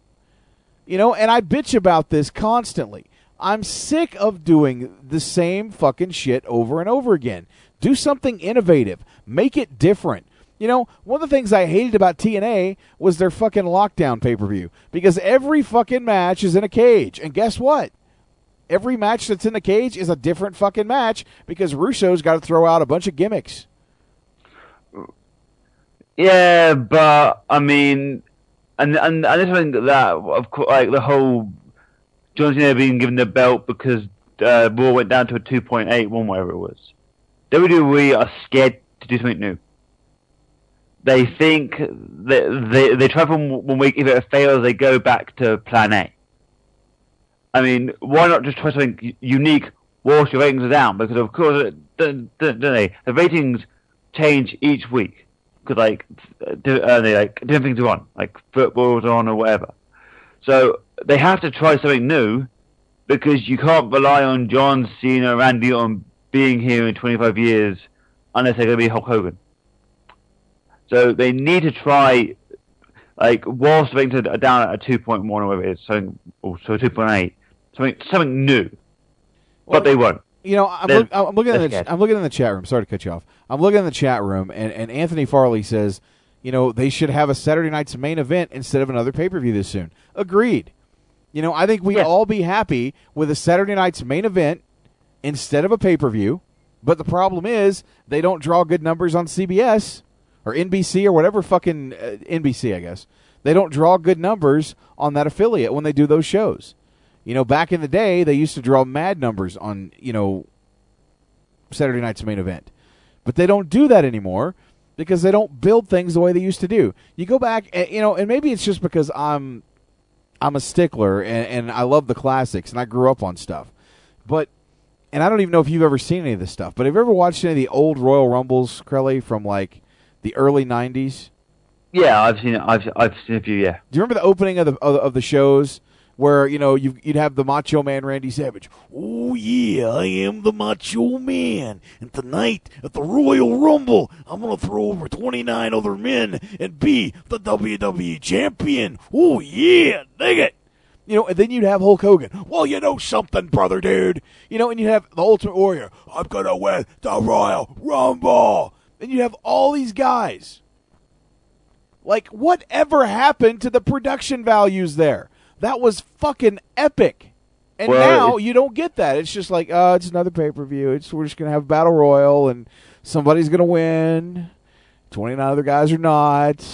You know, and I bitch about this constantly. I'm sick of doing the same fucking shit over and over again. Do something innovative. Make it different. You know, one of the things I hated about TNA was their fucking lockdown pay per view because every fucking match is in a cage. And guess what? Every match that's in the cage is a different fucking match because Russo's got to throw out a bunch of gimmicks. Yeah, but I mean, and and I just think that of course, like the whole John Cena being given the belt because uh, Raw went down to a 2.8, one whatever it was. WWE are scared to do something new. They think that they they try from one week. If it fails, they go back to Plan A. I mean, why not just try something unique whilst your ratings are down? Because of course, don't don't they? The ratings change each week because like do, uh, they like different things are on, like football's on or whatever. So they have to try something new because you can't rely on John Cena, Randy on being here in 25 years unless they're going to be Hulk Hogan. So they need to try, like, whilst ratings are down at a 2.1 or whatever it is, something, or so 2.8, something something new. but they won't. You know, I'm, look, I'm looking in the. I'm looking in the chat room. Sorry to cut you off. I'm looking in the chat room, and, and Anthony Farley says, you know, they should have a Saturday night's main event instead of another pay per view this soon. Agreed. You know, I think we'd all be happy with a Saturday night's main event instead of a pay per view. But the problem is they don't draw good numbers on CBS or NBC or whatever fucking uh, NBC, I guess. They don't draw good numbers on that affiliate when they do those shows. You know, back in the day, they used to draw mad numbers on, you know, Saturday night's main event. But they don't do that anymore because they don't build things the way they used to do. You go back, and, you know, and maybe it's just because I'm I'm a stickler and, and I love the classics and I grew up on stuff. But and I don't even know if you've ever seen any of this stuff, but have you ever watched any of the old Royal Rumbles, Crowley, from like the early '90s? Yeah, I've seen it. I've I've seen a few. Yeah. Do you remember the opening of the of, of the shows where you know you you'd have the Macho Man Randy Savage? Oh yeah, I am the Macho Man, and tonight at the Royal Rumble, I'm gonna throw over 29 other men and be the WWE champion. Oh yeah, dig it. You know, and then you'd have Hulk Hogan. Well, you know something, brother, dude. You know, and you'd have the Ultimate Warrior. I'm gonna win the Royal Rumble. And you'd have all these guys. Like, whatever happened to the production values there? That was fucking epic. And Well, now you don't get that. It's just like, oh, it's another pay per view. It's we're just gonna have battle royal, and somebody's gonna win. Twenty nine other guys are not.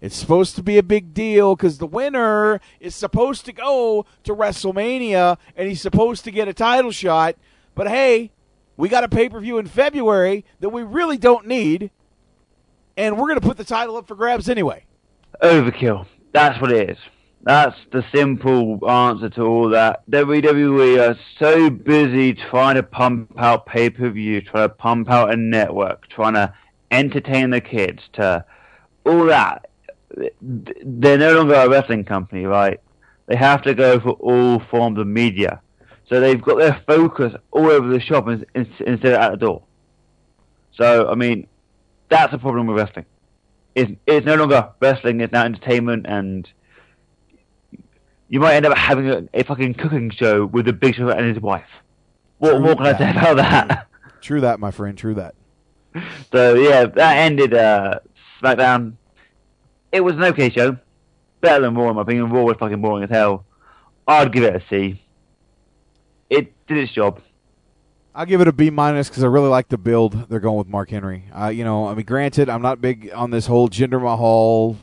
It's supposed to be a big deal because the winner is supposed to go to WrestleMania and he's supposed to get a title shot. But hey, we got a pay per view in February that we really don't need, and we're going to put the title up for grabs anyway. Overkill. That's what it is. That's the simple answer to all that. WWE are so busy trying to pump out pay per view, trying to pump out a network, trying to entertain the kids, to all that. They're no longer a wrestling company, right? They have to go for all forms of media. So they've got their focus all over the shop in- in- instead of at the door. So, I mean, that's a problem with wrestling. It's, it's no longer wrestling, it's now entertainment, and you might end up having a, a fucking cooking show with the Big Show and his wife. What True more can I say about that? True that, my friend. True that. So yeah, that ended uh, SmackDown. It was an okay show, better than Raw in my opinion. Raw was fucking boring as hell. I'd give it a C. It did its job. I'll give it a B minus because I really like the build they're going with Mark Henry. Uh, you know, I mean, granted, I'm not big on this whole Jinder Mahal,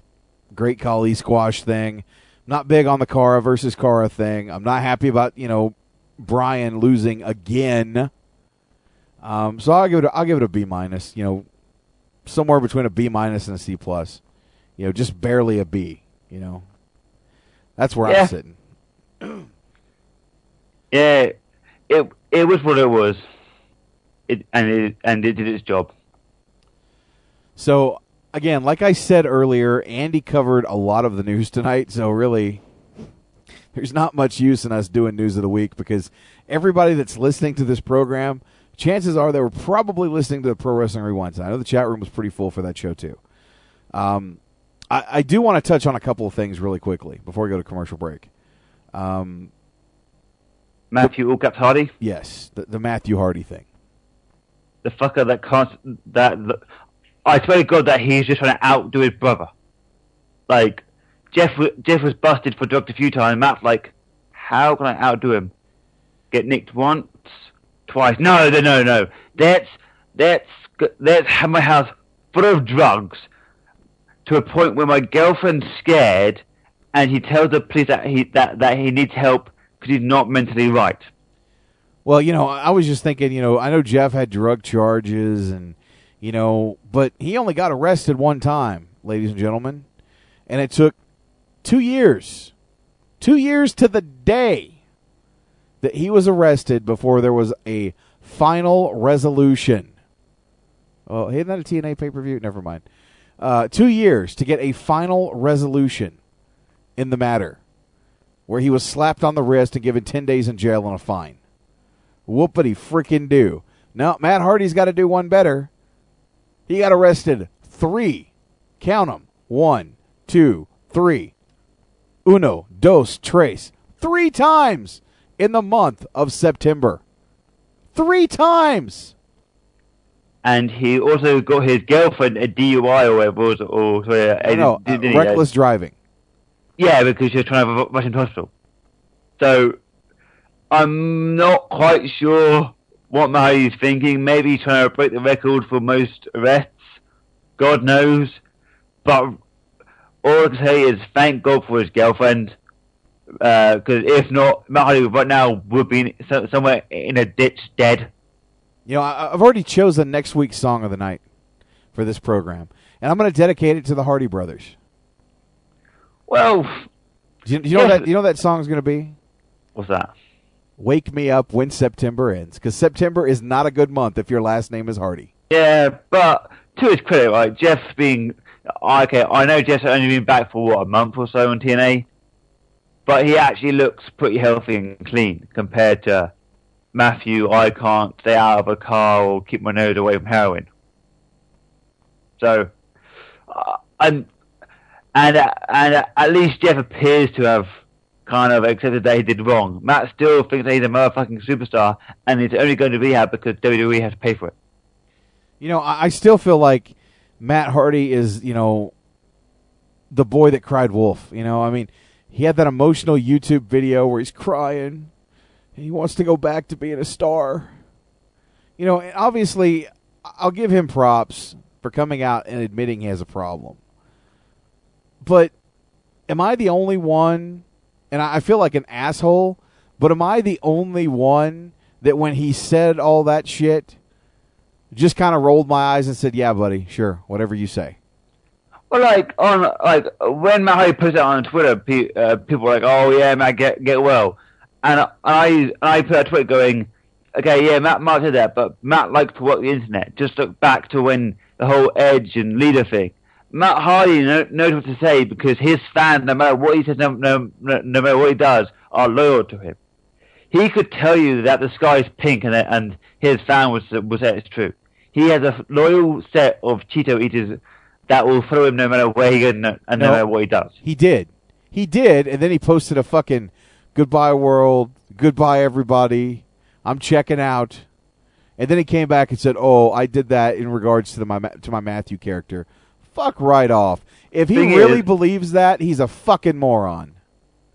Great Khali squash thing. Not big on the Cara versus Cara thing. I'm not happy about you know Bryan losing again. Um, so I'll give it. A, I'll give it a B minus. You know, somewhere between a B minus and a C plus. You know, just barely a B. You know, that's where Yeah. I'm sitting. Yeah, it it was what it was. It and it and it did its job. So again, like I said earlier, Andy covered a lot of the news tonight. So really, there's not much use in us doing news of the week because everybody that's listening to this program, chances are they were probably listening to the Pro Wrestling Rewind. I know the chat room was pretty full for that show too. Um, I, I do want to touch on a couple of things really quickly before we go to commercial break. Um, Matthew All Hardy, yes, the, the Matthew Hardy thing. the fucker that can't that, that I swear to God that he's just trying to outdo his brother. Like Jeff, Jeff was busted for drugs a few times. Matt's like, how can I outdo him? Get nicked once, twice. No, no, no, no. That's that's that's have my house full of drugs to a point where my girlfriend's scared, and he tells the police that he that that he needs help because he's not mentally right. Well, you know, I was just thinking, you know, I know Jeff had drug charges and, you know, but he only got arrested one time, ladies and gentlemen. And it took two years, two years to the day that he was arrested before there was a final resolution. Oh, isn't that a TNA pay per view? Never mind. Uh, two years to get a final resolution in the matter where he was slapped on the wrist and given 10 days in jail and a fine. Whoopity freaking do. Now, Matt Hardy's got to do one better. He got arrested three. Count them. One, two, three. Uno, dos, tres. Three times in the month of September. Three times. and he also got his girlfriend a DUI or whatever, was, or sorry, no, uh, reckless driving. Yeah, because she was trying to rush into hospital. So I'm not quite sure what Mary's thinking. Maybe he's trying to break the record for most arrests. God knows. But all I can say is thank God for his girlfriend. Uh, because if not, Matt right now would be somewhere in a ditch dead. You know, I, I've already chosen next week's song of the night for this program, and I'm going to dedicate it to the Hardy Brothers. Well, do you, do you know yes. that you know what that song's going to be? What's that? Wake me up when September ends, because September is not a good month if your last name is Hardy. Yeah, but to his credit, right, Jeff's being okay. I know Jeff's only been back for what a month or so on TNA, but he actually looks pretty healthy and clean compared to Matthew. I can't stay out of a car or keep my nose away from heroin. So, uh, and and uh, and uh, at least Jeff appears to have kind of accepted that he did wrong. Matt still thinks that he's a motherfucking superstar, and it's only going to rehab because WWE has to pay for it. You know, I, I still feel like Matt Hardy is, you know, the boy that cried wolf. You know, I mean, he had that emotional YouTube video where he's crying. And he wants to go back to being a star. You know, and obviously, I'll give him props for coming out and admitting he has a problem. But am I the only one? And I feel like an asshole, but am I the only one that when he said all that shit, just kind of rolled my eyes and said, "Yeah, buddy, sure, whatever you say." Well, like on like when Matt posted it on Twitter, pe- uh, people were like, "Oh yeah, Matt, get get well," and I I put a tweet going, "Okay, yeah, Matt Mark did that, but Matt likes to work the internet. Just look back to when the whole Edge and Lita thing. Matt Hardy kno- knows what to say because his fans, no matter what he says, no, no, no, matter what he does, are loyal to him. He could tell you that the sky is pink and and his fan was was that it's true. He has a loyal set of Cheeto eaters that will follow him no matter where he goes and no, and no No. matter what he does. He did. He did, and then he posted a fucking goodbye world, goodbye everybody. I'm checking out. And then he came back and said, "Oh, I did that in regards to the, my to my Matthew character." Fuck right off. If he Thing really is- believes that, he's a fucking moron.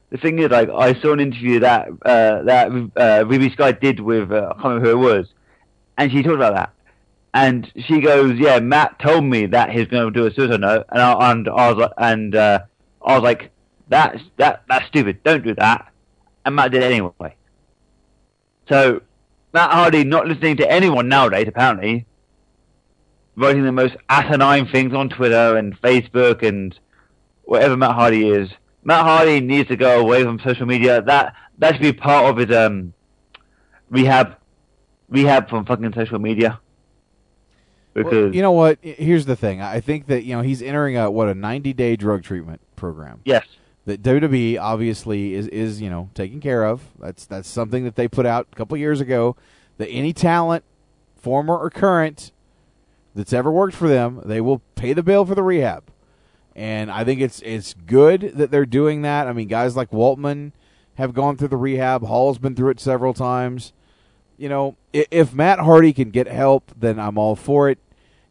The thing is, like, I saw an interview that uh, that uh, Reby Sky did with uh, I can't remember who it was, and she talked about that, and she goes, "Yeah, Matt told me that he's going to do a suicide note," and I, and I was like, and uh, I was like, "That's that that's stupid. Don't do that," and Matt did it anyway. So Matt Hardy not listening to anyone nowadays, apparently, writing the most asinine things on Twitter and Facebook and whatever Matt Hardy is. Matt Hardy needs to go away from social media. That that should be part of his um rehab rehab from fucking social media. Because Well, you know what? Here's the thing. I think that you know he's entering a what a 90 day drug treatment program. yes, that WWE obviously is is you know taking care of. That's that's something that they put out a couple years ago. That any talent, former or current, that's ever worked for them, they will pay the bill for the rehab. And I think it's it's good that they're doing that. I mean, guys like Waltman have gone through the rehab. Hall's been through it several times. You know, if, if Matt Hardy can get help, then I'm all for it.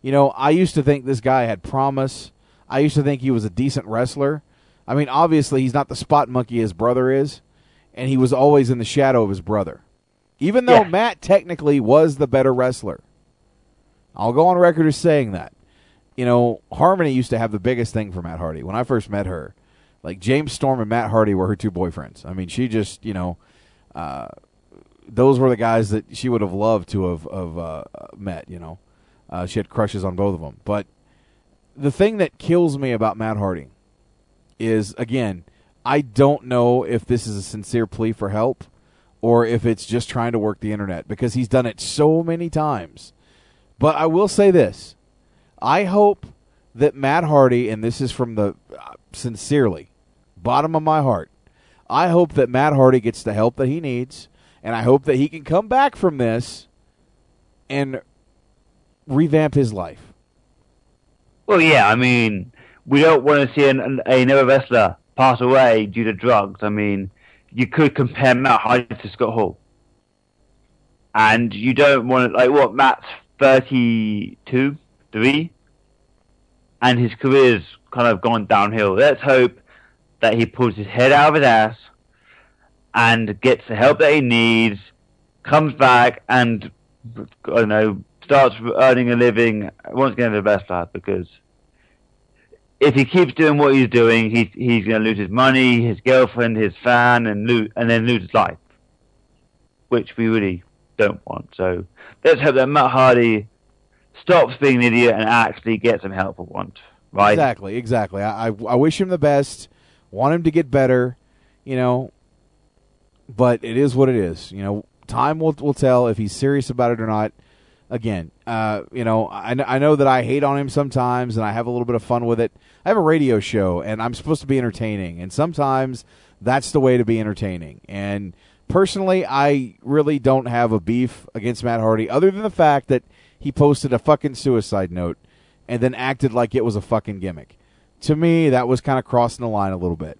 You know, I used to think this guy had promise. I used to think he was a decent wrestler. I mean, obviously he's not the spot monkey his brother is, and he was always in the shadow of his brother. Even though Yeah. Matt technically was the better wrestler. I'll go on record as saying that. You know, Harmony used to have the biggest thing for Matt Hardy. When I first met her, like James Storm and Matt Hardy were her two boyfriends. I mean, she just, you know, uh, those were the guys that she would have loved to have, have uh, met, you know. Uh, she had crushes on both of them. But the thing that kills me about Matt Hardy is, again, I don't know if this is a sincere plea for help or if it's just trying to work the internet because he's done it so many times. But I will say this I hope that Matt Hardy, and this is from the uh, sincerely, bottom of my heart, I hope that Matt Hardy gets the help that he needs, and I hope that he can come back from this and revamp his life. well, yeah. I mean, we don't want to see an, an, another wrestler pass away due to drugs. I mean, you could compare Matt Hardy to Scott Hall, and you don't want to like what Matt's thirty-two, three, and his career's kind of gone downhill. Let's hope that he pulls his head out of his ass and gets the help that he needs, comes back and I don't know, starts earning a living once again the best lad because if he keeps doing what he's doing, he's he's going to lose his money, his girlfriend, his fan, and lose and then lose his life, which we really don't want. So let's hope that Matt Hardy stops being an idiot and actually gets some help for once. Right? Exactly, exactly. I, I I wish him the best. Want him to get better, you know. But it is what it is. You know, time will will tell if he's serious about it or not. Again, uh, you know, I, I know that I hate on him sometimes, and I have a little bit of fun with it. I have a radio show, and I'm supposed to be entertaining, and sometimes that's the way to be entertaining. And personally, I really don't have a beef against Matt Hardy, other than the fact that he posted a fucking suicide note and then acted like it was a fucking gimmick. To me, that was kind of crossing the line a little bit.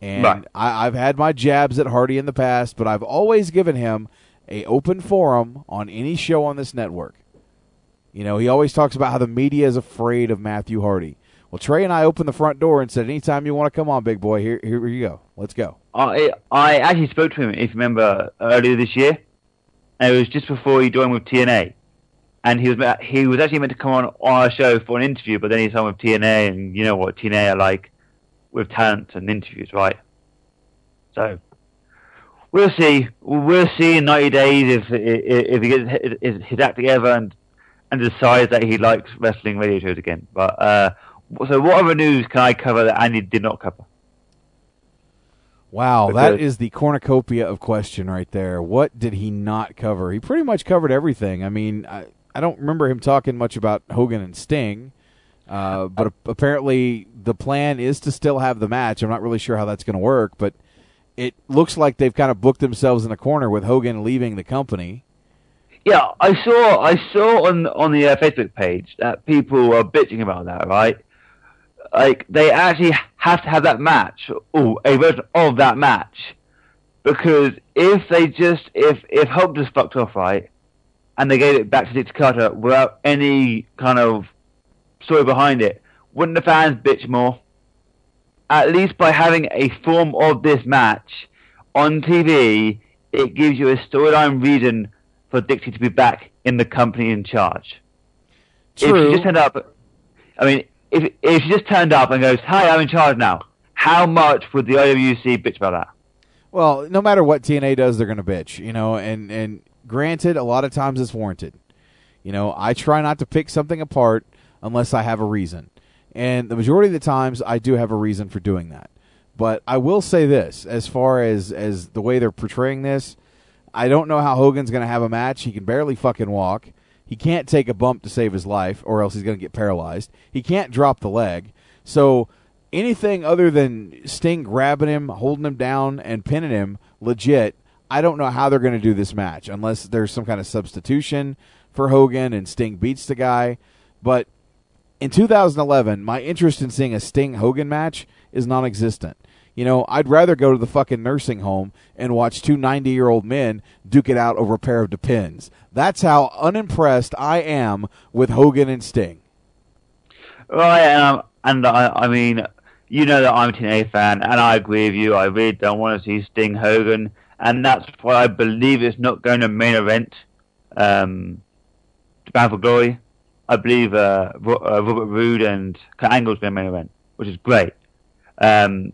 And Right. I, I've had my jabs at Hardy in the past, but I've always given him a open forum on any show on this network. You know, he always talks about how the media is afraid of Matthew Hardy. Well, Trey and I opened the front door and said, "Anytime you want to come on, big boy, here, here you go. Let's go." I I actually spoke to him, if you remember, earlier this year, and it was just before he joined with TNA, and he was he was actually meant to come on our show for an interview, but then he signed with TNA, and you know what TNA are like with talent and interviews, right? So we'll see. We'll see in 90 days if if, if he gets his, his act together and and decides that he likes wrestling radio shows again. But uh, So, what other news can I cover that Andy did not cover? Wow, that Because- is the cornucopia of question right there. What did he not cover? He pretty much covered everything. I mean, I, I don't remember him talking much about Hogan and Sting, uh, but ap- apparently the plan is to still have the match. I'm not really sure how that's going to work, but it looks like they've kind of booked themselves in a corner with Hogan leaving the company. Yeah, I saw I saw on on the uh, Facebook page that people were bitching about that, right? Like they actually have to have that match, or a version of that match, because if they just if if Hulk just fucked off, right, and they gave it back to Dixie Carter without any kind of story behind it, wouldn't the fans bitch more? At least by having a form of this match on TV, it gives you a storyline reason for Dixie to be back in the company in charge. True. If she just turned up, I mean, if if she just turned up and goes, "Hi, I'm in charge now," how much would the IWC bitch about that? Well, no matter what TNA does, they're going to bitch, you know. And and granted, a lot of times it's warranted. You know, I try not to pick something apart unless I have a reason, and the majority of the times I do have a reason for doing that. But I will say this, as far as as the way they're portraying this, I don't know how Hogan's going to have a match. He can barely fucking walk. He can't take a bump to save his life, or else he's going to get paralyzed. He can't drop the leg. So anything other than Sting grabbing him, holding him down, and pinning him, legit. I don't know how they're going to do this match unless there's some kind of substitution for Hogan and Sting beats the guy. But in 2011, my interest in seeing a Sting Hogan match is non existent. You know, I'd rather go to the fucking nursing home and watch two 90 year old men duke it out over a pair of Depends. That's how unimpressed I am with Hogan and Sting. Right, and, um, and I, I mean, you know that I'm a TNA fan, and I agree with you. I really don't want to see Sting Hogan, and that's why I believe it's not going to main event um, for Glory. I believe uh, uh, Robert Roode and Kurt Angle's going to main event, which is great. Um,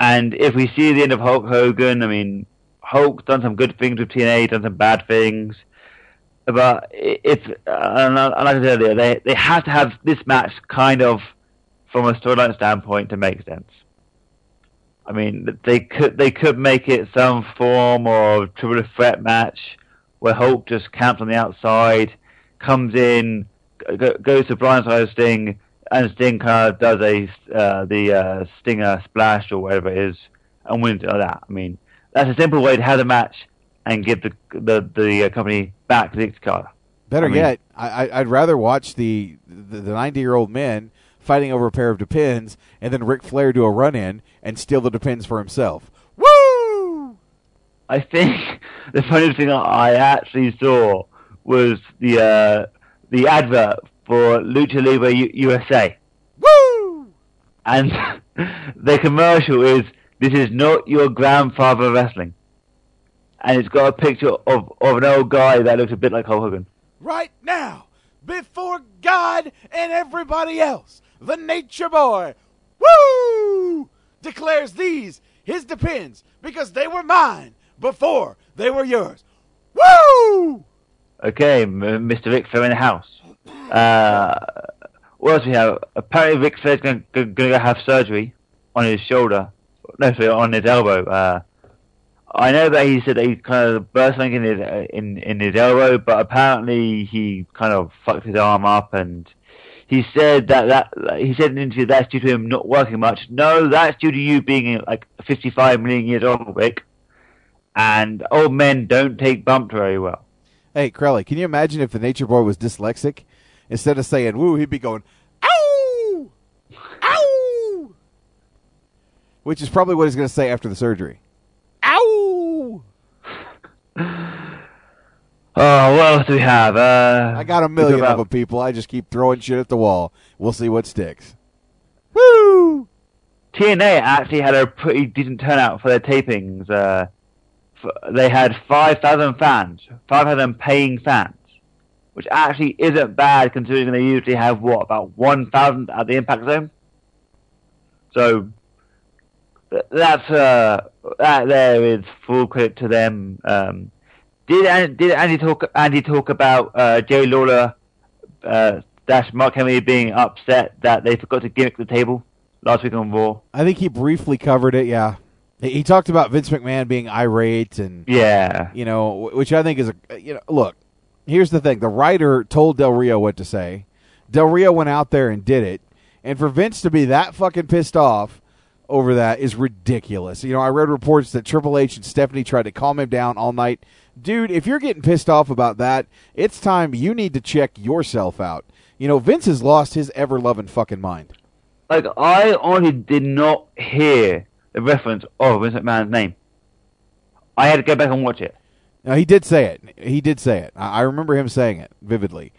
and if we see the end of Hulk Hogan, I mean, Hulk's done some good things with TNA, done some bad things. But it's, and like I said earlier, they, they have to have this match kind of from a storyline standpoint to make sense. I mean, they could they could make it some form of triple threat match where Hulk just camps on the outside, comes in, go, goes to blindside of Sting, and Sting kind of does a uh, the uh, Stinger splash or whatever it is, and wins it like that. I mean, that's a simple way to have the match and give the the the uh, company back to Dixie Carter. Better I mean- yet, I, I, I'd rather watch the the 90 year old men fighting over a pair of Depends and then Ric Flair do a run in and steal the Depends for himself. Woo! I think the funniest thing I actually saw was the uh, the advert for Lucha Libre U- USA. Woo! And the commercial is "This is not your grandfather wrestling," and it's got a picture of of an old guy that looks a bit like Hulk Hogan. Right now, before God and everybody else, the Nature Boy, woo, declares these his Depends because they were mine before they were yours. Woo! Okay, Mr. Ric Flair in the house. Uh, what else we have? Apparently, Ric Flair's going to go have surgery on his shoulder. No, sorry, on his elbow. Uh, I know that he said that he kind of burst something in his in in his elbow, but apparently he kind of fucked his arm up, and he said that that he said in an interview that's due to him not working much. No, that's due to you being like 55 million years old, Rick. And old men don't take bumps very well. Hey, Crowley, can you imagine if the Nature Boy was dyslexic? Instead of saying woo, he'd be going, ow! Ow! Which is probably what he's going to say after the surgery. Ow! Oh, what else do we have? Uh, I got a million about- of them, people. I just keep throwing shit at the wall. We'll see what sticks. Woo! TNA actually had a pretty decent turnout for their tapings. Uh, f they had 5,000 fans, 5,000 paying fans, which actually isn't bad considering they usually have, what, about 1,000 at the Impact Zone? So, that's, uh, that there is full credit to them. Um, did, did Andy talk, Andy talk about, uh, Jerry Lawler, uh, Dash Mark Henry being upset that they forgot to gimmick the table last week on Raw. I think he briefly covered it. Yeah, he, he talked about Vince McMahon being irate and Yeah. you know, which I think is a you know. Look, here's the thing: the writer told Del Rio what to say. Del Rio went out there and did it, and for Vince to be that fucking pissed off over that is ridiculous. You know, I read reports that Triple H and Stephanie tried to calm him down all night. Dude, if you're getting pissed off about that, it's time you need to check yourself out. You know, Vince has lost his ever loving fucking mind. Like I honestly did not hear the reference of Vince McMahon's name. I had to go back and watch it. Now he did say it. He did say it. I I remember him saying it vividly.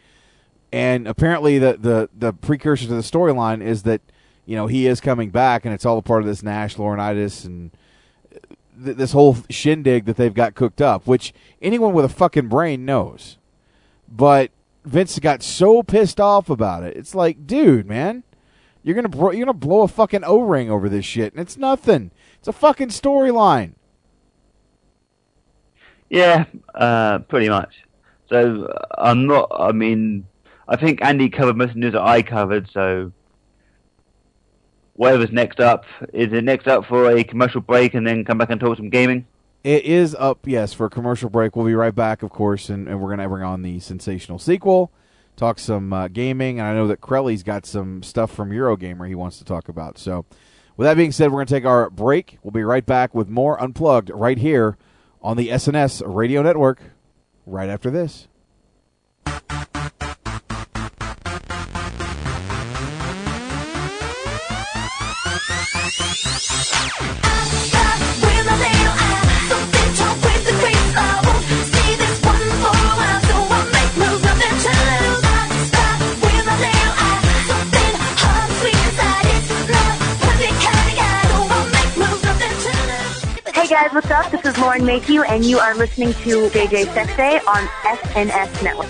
And apparently, the the the precursor to the storyline is that you know he is coming back, and it's all a part of this Nash Laurinaitis and th- this whole shindig that they've got cooked up, which anyone with a fucking brain knows. But Vince got so pissed off about it. It's like, dude, man, you're gonna bro- you're gonna blow a fucking o ring over this shit, and it's nothing. It's a fucking storyline. Yeah, uh, pretty much. So uh, I'm not. I mean, I think Andy covered most of the news that I covered. So whatever's next up, is it next up for a commercial break and then come back and talk some gaming? It is up, yes, for a commercial break. We'll be right back, of course, and, and we're going to bring on the sensational sequel, talk some uh, gaming, and I know that Crelly's got some stuff from Eurogamer he wants to talk about. So, with that being said, we're going to take our break. We'll be right back with more Unplugged right here on the SNS Radio Network right after this. Hey guys, what's up? This is Lauren Mayhew, and you are listening to JJ Sexay on SNS Network.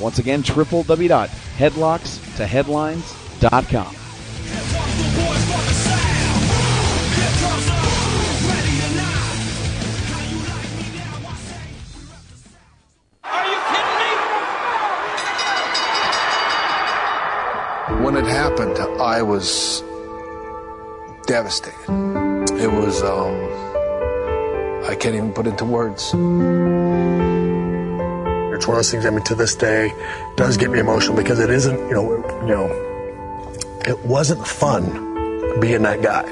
Once again, www.headlocks2headlines.com. When it happened, I was devastated. It was, um, I can't even put into words. It's one of those things. I mean, to this day, does get me emotional because it isn't. You know, you know, it wasn't fun being that guy.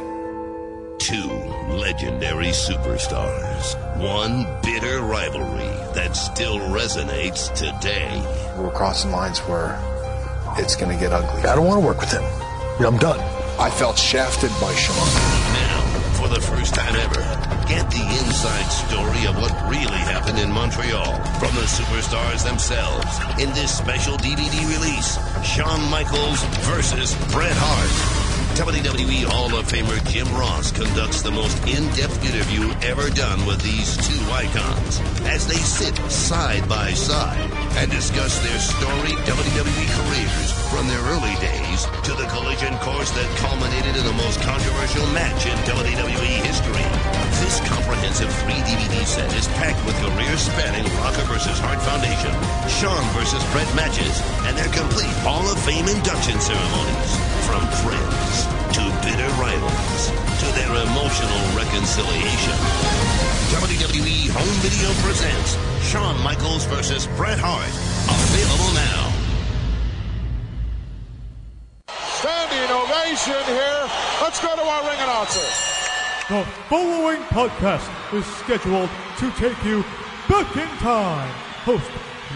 Two legendary superstars. One bitter rivalry that still resonates today. We're crossing lines where it's going to get ugly. I don't want to work with him. Yeah, I'm done. I felt shafted by Sean. Now, for the first time ever, get the inside story of what really happened in Montreal from the superstars themselves in this special DVD release Shawn Michaels versus Bret Hart. WWE Hall of Famer Jim Ross conducts the most in-depth interview ever done with these two icons as they sit side by side and discuss their storied WWE careers from their early days to the collision course that culminated in the most controversial match in WWE history. This comprehensive three DVD set is packed with career-spanning Rocker vs. Hart Foundation, Shawn vs. Bret matches, and their complete Hall of Fame induction ceremonies. From friends to bitter rivals to their emotional reconciliation. WWE Home Video presents Shawn Michaels vs. Bret Hart. Available now. Standing ovation here. Let's go to our ring announcer. The following podcast is scheduled to take you back in time. Host,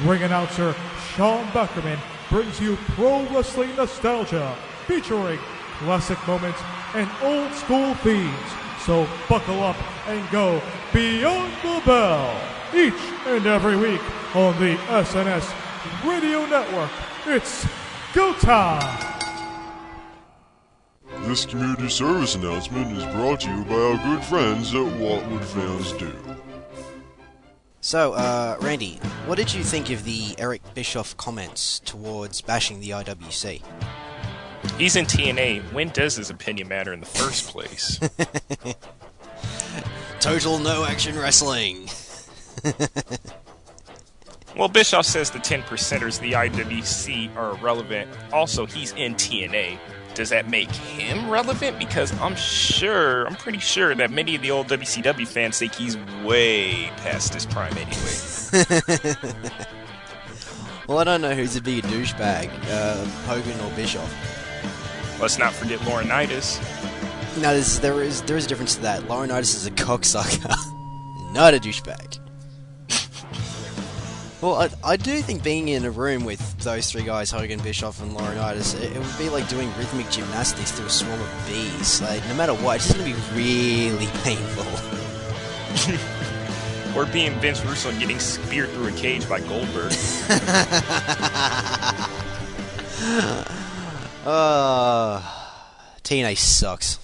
ring announcer Sean Beckerman brings you pro wrestling nostalgia featuring classic moments and old school themes. So buckle up and go beyond the bell each and every week on the SNS Radio Network. It's go time! This community service announcement is brought to you by our good friends at What Would Fans Do. So, uh, Randy, what did you think of the Eric Bischoff comments towards bashing the IWC? He's in TNA. When does his opinion matter in the first place? Total no action wrestling. well, Bischoff says the 10 percenters of the IWC are irrelevant. Also, he's in TNA. Does that make him relevant? Because I'm sure, I'm pretty sure that many of the old WCW fans think he's way past his prime anyway. well, I don't know who's a bigger douchebag, uh, Hogan or Bischoff. Let's not forget Laurinaitis. No, there's, there is there is a difference to that. Laurinaitis is a cocksucker, not a douchebag. well, I, I do think being in a room with those three guys, Hogan, Bischoff, and Laurinaitis, it, it would be like doing rhythmic gymnastics to a swarm of bees. Like, no matter what, it's just going to be really painful. or being Vince Russo and getting speared through a cage by Goldberg. Uh, TNA sucks.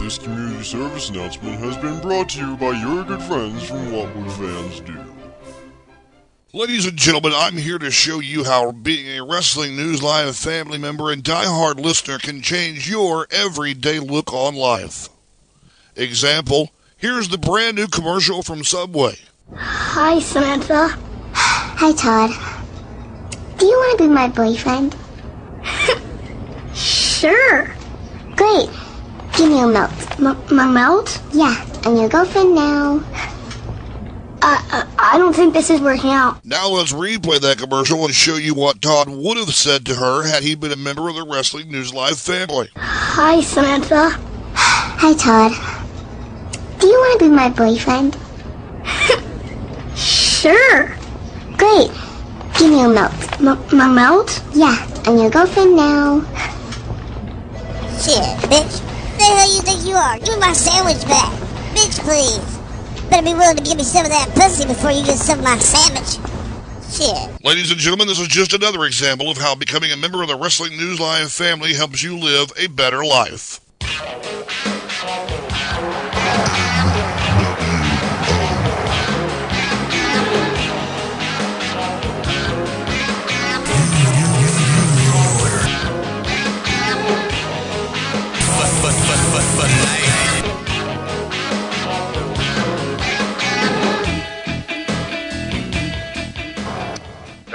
This community service announcement has been brought to you by your good friends from What Would Fans Do. Ladies and gentlemen, I'm here to show you how being a Wrestling News Live family member and diehard listener can change your everyday look on life. Example, here's the brand new commercial from Subway. Hi, Samantha. Hi, Todd. Do you want to be my boyfriend? sure. Great. Give me a melt. M- my melt? Yeah, I'm your girlfriend now. Uh, uh, I don't think this is working out. Now let's replay that commercial and show you what Todd would have said to her had he been a member of the Wrestling News Live family. Hi, Samantha. Hi, Todd. Do you want to be my boyfriend? sure. Great. Give me a melt. M- my melt? Yeah, I'm your girlfriend now. Shit, bitch. The hell you think you are? Give me my sandwich back. Bitch, please. Better be willing to give me some of that pussy before you get some of my sandwich. Shit. Ladies and gentlemen, this is just another example of how becoming a member of the Wrestling News Live family helps you live a better life.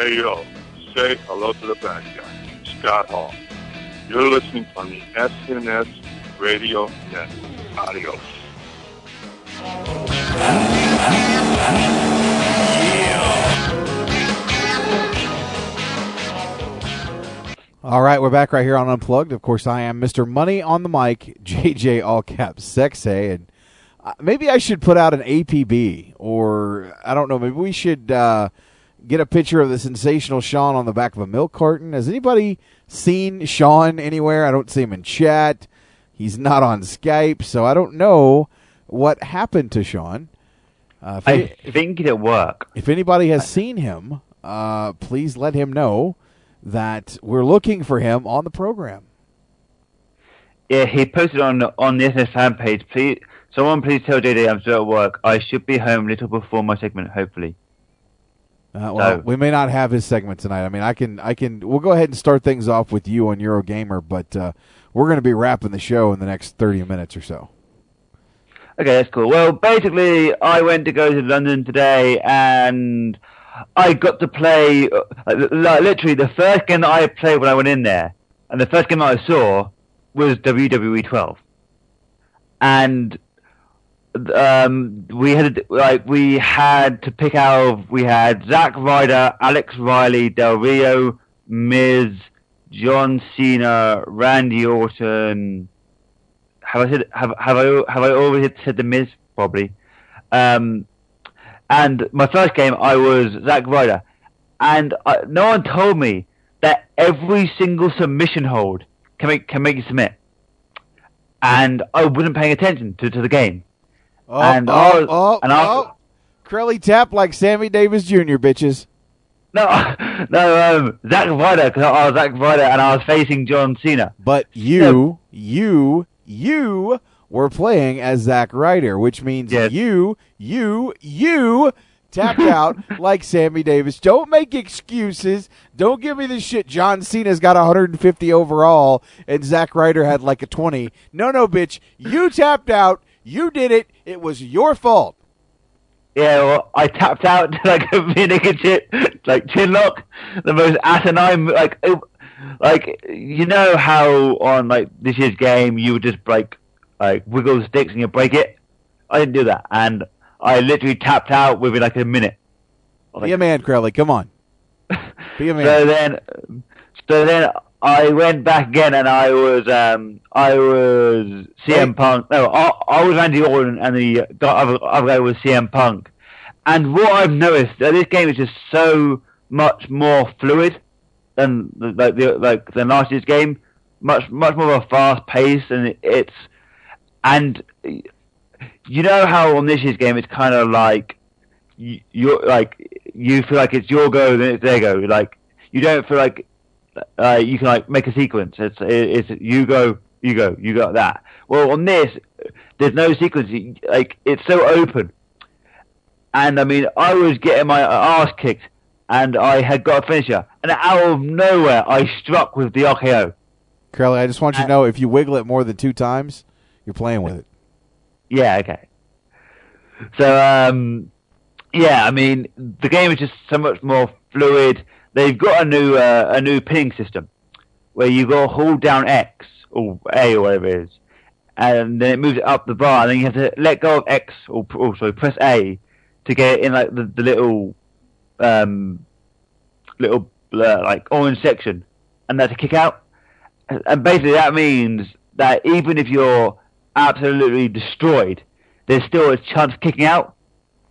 Hey yo, say hello to the bad guy, Scott Hall. You're listening on the SNS Radio Net. Adios. All right, we're back right here on Unplugged. Of course, I am Mr. Money on the mic, JJ all caps Sexay, and uh, maybe I should put out an APB, or I don't know. Maybe we should uh, get a picture of the sensational Sean on the back of a milk carton. Has anybody seen Sean anywhere? I don't see him in chat. He's not on Skype, so I don't know what happened to Sean. Uh, if I any- think it'll work. if anybody has seen him, uh, please let him know that we're looking for him on the program. Yeah, he posted on on the SNS fan page. Please, someone please tell JD I'm still at work. I should be home a little before my segment, hopefully. Uh, well, So- we may not have his segment tonight. I mean, I can, I can. We'll go ahead and start things off with you on Eurogamer, but uh, we're going to be wrapping the show in the next thirty minutes or so. Okay, that's cool. Well, basically, I went to go to London today, and I got to play uh, like, literally the first game that I played when I went in there, and the first game I saw was WWE 12, and um, we had like we had to pick out. We had Zack Ryder, Alex Riley, Del Rio, Miz, John Cena, Randy Orton. have I said have have I have I already said the Miz probably? Um, and my first game I was Zack Ryder, and uh, no one told me that every single submission hold can make can make you submit, and I wasn't paying attention to, to the game, Oh, and oh, I oh, and I oh. Crowley tap like Sammy Davis Jr. Bitches. no no um, Zack Ryder because I was Zack Ryder and I was facing John Cena. But you, you, you were playing as Zack Ryder, which means you, you, you tapped out like Sammy Davis. Don't make excuses. Don't give me this shit. John Cena's got 150 overall and Zack Ryder had like a 20. No, no, bitch. You tapped out. You did it. It was your fault. Yeah, well, I tapped out like a vinegar chip, like chin lock, the most asinine, like, it- like you know how on like this year's game you would just like, like wiggle the sticks and you break it. I didn't do that, and I literally tapped out within like a minute. Be a man, Crowley. Come on. Be a man. So then, so then I went back again, and I was, um, I was CM Punk. No, I, I was Randy Orton, and the other, other guy was CM Punk. And what I've noticed, that this game is just so much more fluid than the- like the like than last year's game. Much much more of a fast pace, and it's and you know how on this year's game it's kind of like you, you're like you feel like it's your go, then it's their go. Like you don't feel like uh, you can like make a sequence. It's it's you go, you go, you got that. Well, on this, there's no sequence. Like it's so open, and I mean, I was getting my ass kicked, and I had got a finisher, and out of nowhere, I struck with the RKO. Curly, I just want you to know if you wiggle it more than two times, you're playing with it. Yeah, okay. So, um, yeah, I mean, the game is just so much more fluid. They've got a new uh, a new pinning system where you go hold down X or A or whatever it is, and then it moves it up the bar, and then you have to let go of X or also press A to get in like the, the little um, little uh, like orange section, and that's a kick out. And basically, that means that even if you're absolutely destroyed, there's still a chance of kicking out.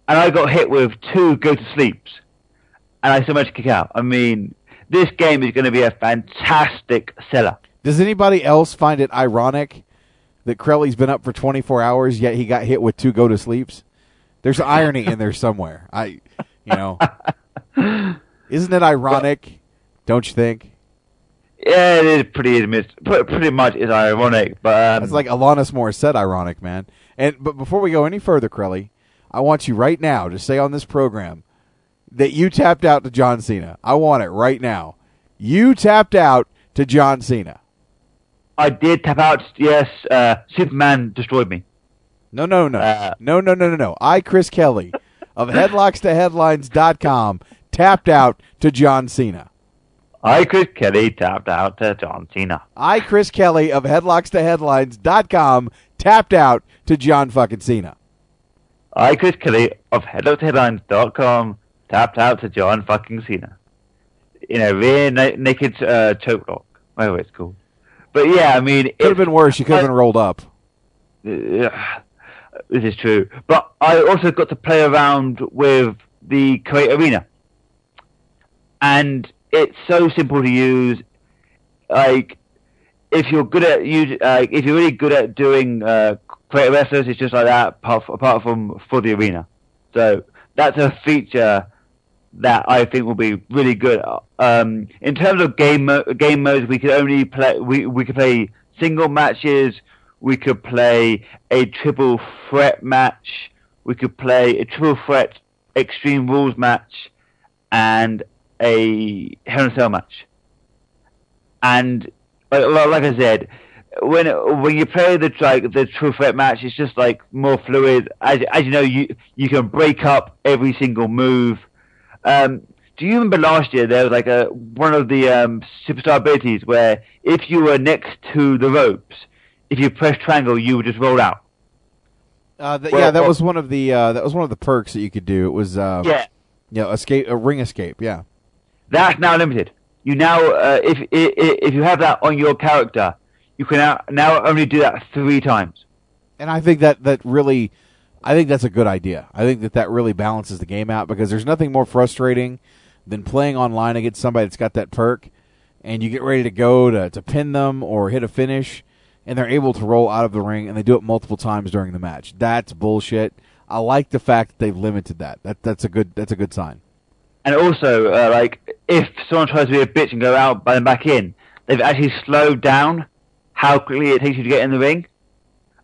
And I got hit with two go to sleeps, and I so much kick out. I mean, this game is going to be a fantastic seller. Does anybody else find it ironic that Crowley's been up for 24 hours yet he got hit with two go to sleeps? There's irony in there somewhere. I, you know, isn't it ironic? Don't you think? Yeah, it is pretty admit, pretty much is ironic, but um, It's like Alanis said, ironic, man. And but before we go any further, Crowley, I want you right now to say on this program that you tapped out to John Cena. I want it right now. You tapped out to John Cena. I did tap out. Yes, uh, Superman destroyed me. No, no, no. Uh, no, no, no, no, no. I, Chris Kelly of headlockstoheadlines.com, tapped out to John Cena. I, Chris Kelly, tapped out to John Cena. I, Chris Kelly of headlockstoheadlines.com, tapped out to John fucking Cena. I, Chris Kelly of HelloToHeadlines.com, tapped out to John fucking Cena. In a rear na- naked uh, choke lock, whatever it's called. But yeah, I mean, it Could have been worse. You could have been rolled up. Yeah, this is true. But I also got to play around with the Create Arena. And it's so simple to use. Like, if you're good at uh, if you're really good at doing uh, creative wrestlers, it's just like that. Apart, apart from for the arena, so that's a feature that I think will be really good. Um, in terms of game mo- game modes, we could only play we we could play single matches. We could play a triple threat match. We could play a triple threat extreme rules match, and a Hell in Cell match. And like I said, when when you play the like the true threat match, it's just like more fluid. As as you know, you you can break up every single move. Um, do you remember last year there was like a one of the um, superstar abilities where if you were next to the ropes, if you press triangle, you would just roll out. Uh, th- Well, yeah, that well- was one of the uh, that was one of the perks that you could do. It was uh, Yeah. you know, escape a ring escape. Yeah, That's now limited. You now, uh, if, if if you have that on your character, You can now, now only do that three times. And I think that that really, I think that's a good idea. I think that that really balances the game out because there's nothing more frustrating than playing online against somebody that's got that perk, and you get ready to go to to pin them or hit a finish, and they're able to roll out of the ring and they do it multiple times during the match. That's bullshit. I like the fact that they've limited that. That that's a good that's a good sign. And also, uh, like, if someone tries to be a bitch and go out and back in, they've actually slowed down how quickly it takes you to get in the ring.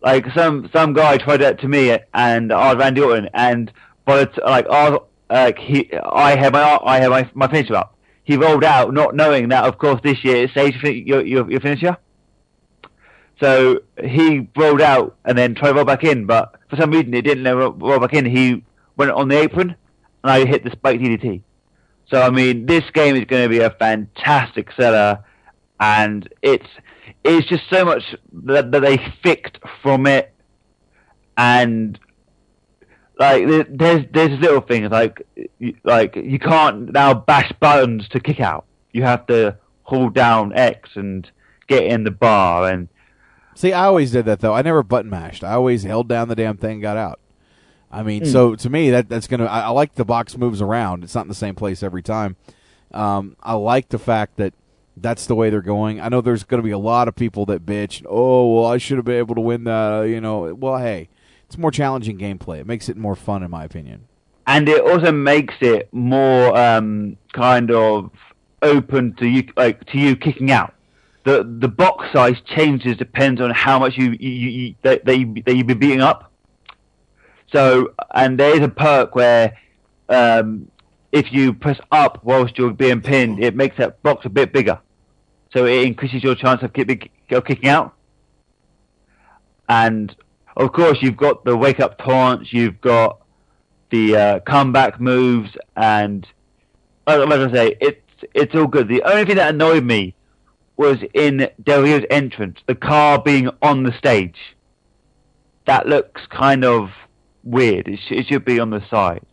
Like some some guy tried that to me, and I was Randy Orton, and but like I was, like he I had my I had my my finisher up. He rolled out, not knowing that of course this year it your your, your, your finisher. So he rolled out and then tried to roll back in, but for some reason it didn't roll, roll back in. He went on the apron, and I hit the spike DDT. So I mean, this game is going to be a fantastic seller, and it's it's just so much that, that they fixed from it, and like there- there's there's little things like you- like you can't now bash buttons to kick out. You have to hold down X and get in the bar and See, I always did that though. I never button mashed. I always held down the damn thing, and got out. I mean, Hmm. so to me, that that's gonna. I, I like the box moves around. It's not in the same place every time. Um, I like the fact that that's the way they're going. I know there's going to be a lot of people that bitch. Oh, well, I should have been able to win that. You know, well, hey, it's more challenging gameplay. It makes it more fun, in my opinion. and it also makes it more um, kind of open to you, like to you kicking out. The the box size changes depends on how much you, you, you that, that, you, that you've been beating up. So and there is a perk where um, if you press up whilst you're being pinned, it makes that box a bit bigger. So it increases your chance of, kick, of kicking out. And of course, you've got the wake up taunts, you've got the uh, comeback moves, and like, I say, it's it's all good. The only thing that annoyed me was in Del Rio's entrance, the car being on the stage. That looks kind of weird. It, sh- it should be on the side.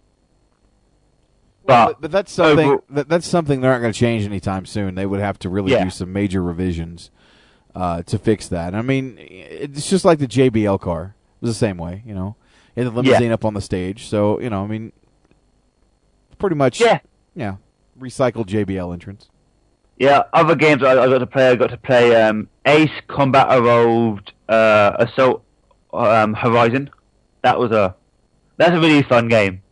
Well, But, but, that's something overall- that, that's something they're not going to change anytime soon. They would have to really Yeah. do some major revisions uh, to fix that. I mean, it's just like the JBL car. It was the same way, you know, and the limousine up on the stage. So you know, I mean, pretty much, Yeah. yeah, recycled JBL entrance. Yeah, other games I, I got to play. I got to play um, Ace Combat Evolved uh, Assault um, Horizon. That was a that's a really fun game.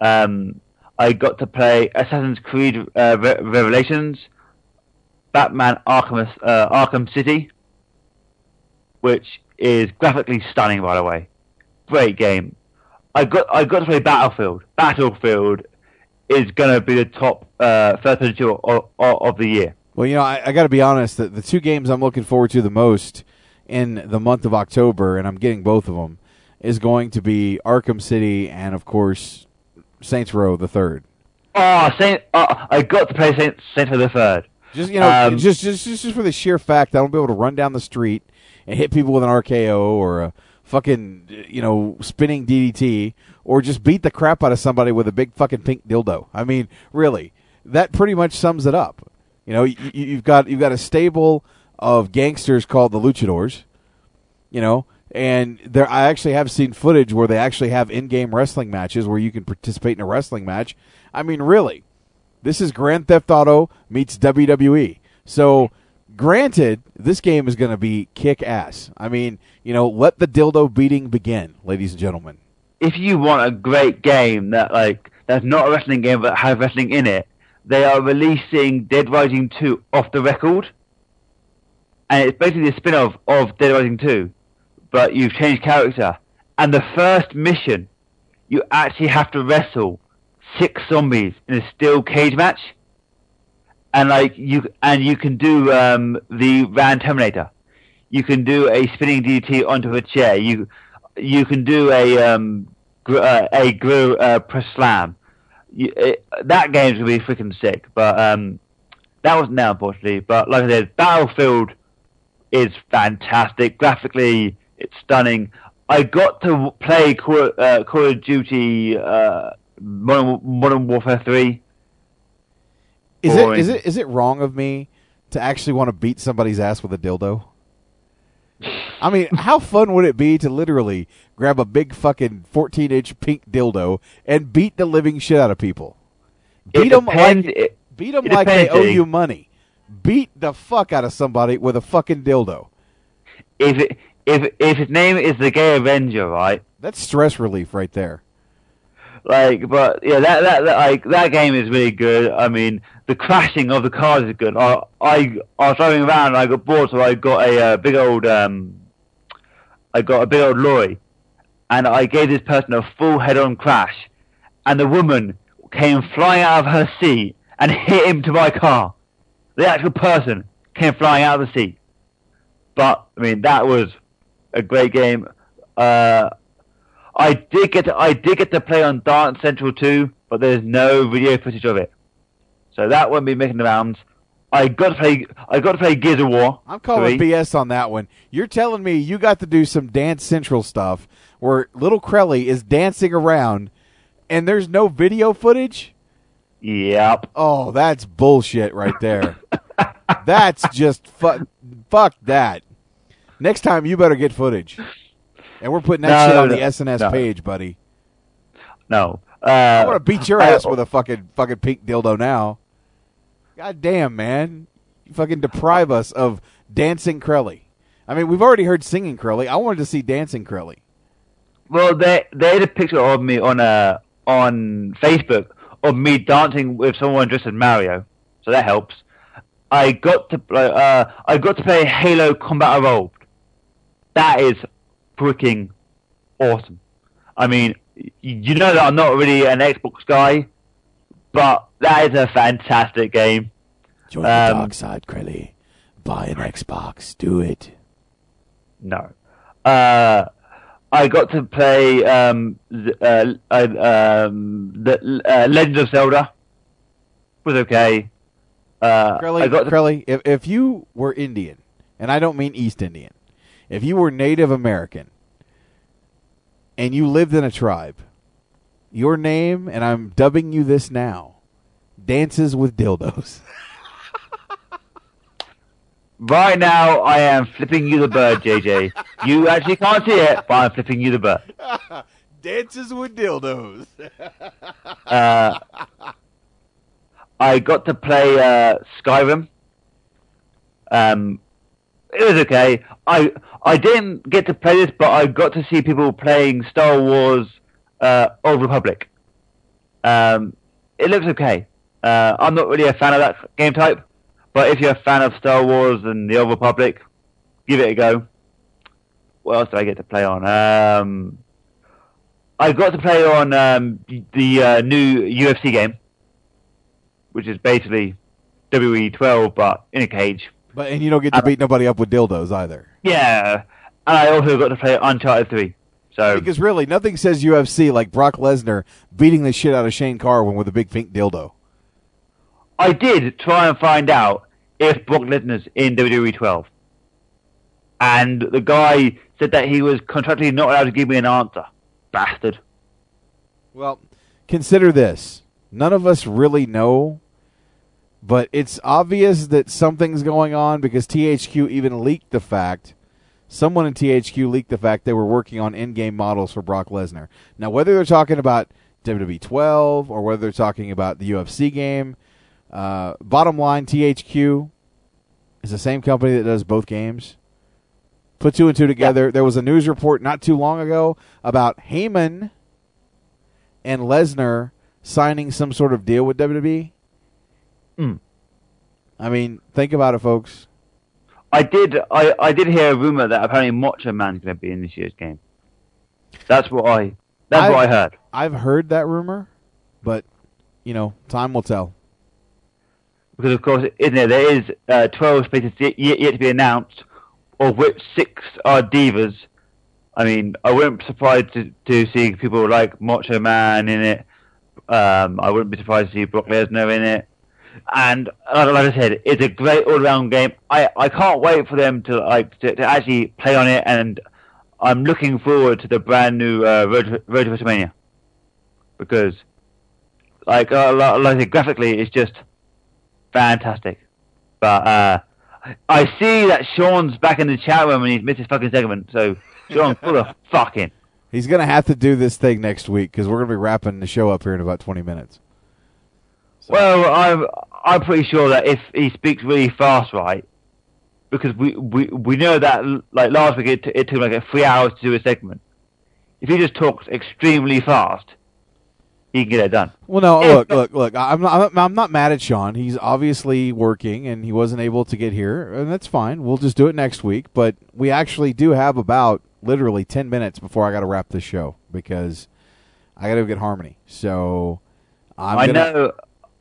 Um, I got to play Assassin's Creed uh, Re- Revelations, Batman Arkham uh, Arkham City, which is graphically stunning, by the way. Great game. I got I got to play Battlefield. Battlefield is going to be the top uh, first person of, of, the year. Well, you know, I, I got to be honest. The, the two games I'm looking forward to the most in the month of October, and I'm getting both of them, is going to be Arkham City and, of course, Saints Row the third. Oh, Saint! Uh, I got to play Saint Saint of the Third. Just you know, Um, just, just just just for the sheer fact that I don't be able to run down the street and hit people with an RKO or a fucking you know spinning DDT or just beat the crap out of somebody with a big fucking pink dildo. I mean, really, that pretty much sums it up. You know, you- you've got you've got a stable of gangsters called the Luchadors. You know, and there I actually have seen footage where they actually have in-game wrestling matches where you can participate in a wrestling match. I mean, really, this is Grand Theft Auto meets WWE. So, granted, this game is going to be kick ass. I mean, you know, let the dildo beating begin, ladies and gentlemen. If you want a great game that like that's not a wrestling game but has wrestling in it, they are releasing Dead Rising 2 off the record, and it's basically a spin-off of Dead Rising 2, but you've changed character. And the first mission, you actually have to wrestle six zombies in a steel cage match, and like you and you can do um, the Van Terminator. You can do a spinning DDT onto a chair. You you can do a um, gr- uh, a uh, press slam. You, it, that game's gonna be freaking sick, but um, that wasn't there unfortunately. But like I said, Battlefield is fantastic. Graphically, it's stunning. I got to play Call, uh, Call of Duty uh, Modern, Modern Warfare Three. Is it is it is it wrong of me to actually want to beat somebody's ass with a dildo? I mean, how fun would it be to literally grab a big fucking 14 inch pink dildo and beat the living shit out of people? Beat them like, it- beat 'em it like they owe you money. Beat the fuck out of somebody with a fucking dildo. If it, if if his name is the Gay Avenger, right? That's stress relief right there. Like, but yeah, that that, that like that game is really good. I mean, the crashing of the cars is good. I I, I was driving around and I got bored, so I got a uh, big old um, I got a big old lorry, and I gave this person a full head-on crash, and the woman came flying out of her seat and hit him to my car. The actual person came flying out of the seat. But I mean, that was a great game. Uh, I did get to, I did get to play on Dance Central too, but there's no video footage of it, so that won't be making the rounds. I got to play I got to play Gears of War. I'm calling 3. BS on that one. You're telling me you got to do some Dance Central stuff where little Crelly is dancing around and there's no video footage? Yep. Oh, that's bullshit right there. that's just fuck fuck that. Next time you better get footage. And we're putting that No, shit on no, the SNS no. page, buddy. No, uh, I want to beat your I- ass with a fucking fucking pink dildo now. God damn, man. You fucking deprive us of dancing Crelly. I mean, we've already heard singing Crelly. I wanted to see dancing Crelly. Well, they they had a picture of me on uh, on Facebook of me dancing with someone dressed as Mario, so that helps. I got to play. Uh, I got to play Halo Combat Evolved. That is freaking awesome. I mean, you know that I'm not really an Xbox guy, but that is a fantastic game. Join the Um, dark side, Crelly. Buy an Xbox. Do it. No. Uh, I got to play um, uh, uh, um, the uh, Legend of Zelda. Was okay. Uh, Crelly, I got to, Crelly, if, if you were Indian, and I don't mean East Indian, if you were Native American and you lived in a tribe, your name, and I'm dubbing you this now, dances with dildos. right now. I am flipping you the bird, JJ. you actually can't see it, but I'm flipping you the bird. dances with dildos. Uh, I got to play uh, Skyrim. Um, it was okay. I I didn't get to play this, but I got to see people playing Star Wars uh, Old Republic. Um, it looks okay. Uh, I'm not really a fan of that game type, but if you're a fan of Star Wars and the Old Republic, give it a go. What else did I get to play on? Um, I got to play on um, the uh, new UFC game, which is basically WWE 12 but in a cage. But and you don't get to beat nobody up with dildos either. Yeah, and I also got to play Uncharted 3. So Because really, nothing says UFC like Brock Lesnar beating the shit out of Shane Carwin with a big pink dildo. I did try and find out if Brock Lesnar's in WWE 12, and the guy said that he was contractually not allowed to give me an answer. Bastard. Well, consider this. None of us really know, but it's obvious that something's going on because THQ even leaked the fact. Someone in THQ leaked the fact they were working on in-game models for Brock Lesnar. Now, whether they're talking about WWE 12 or whether they're talking about the UFC game, uh, bottom line, THQ is the same company that does both games. Put two and two together. There was a news report not too long ago about Heyman and Lesnar signing some sort of deal with WWE. Hmm. I mean, think about it, folks. I did. I, I did hear a rumor that apparently Macho Man's going to be in this year's game. That's what I. That's I've- what I heard. I've heard that rumor, but you know, time will tell. Because of course, isn't there? There is uh, twelve spaces yet, yet to be announced, of which six are divas. I mean, I wouldn't be surprised to, to see people like Macho Man in it. Um, I wouldn't be surprised to see Brock Lesnar in it. And uh, like I said, it's a great all-round game. I, I can't wait for them to like to, to actually play on it, and I'm looking forward to the brand new uh, Road, to, Road to WrestleMania because, like, uh, like like I said, graphically, it's just fantastic. But uh, I see that Sean's back in the chat room and he's missed his fucking segment. So Sean, pull the fucking. He's going to have to do this thing next week because we're going to be wrapping the show up here in about 20 minutes. Well, I'm I'm pretty sure that if he speaks really fast, right? Because we we, we know that like last week it, t- it took like three hours to do a segment. If he just talks extremely fast, he can get it done. Well, no, look, look, look. I'm not, I'm not mad at Sean. He's obviously working, and he wasn't able to get here, and that's fine. We'll just do it next week. But we actually do have about literally ten minutes before I got to wrap this show because I got to get Harmony. So I'm i gonna, know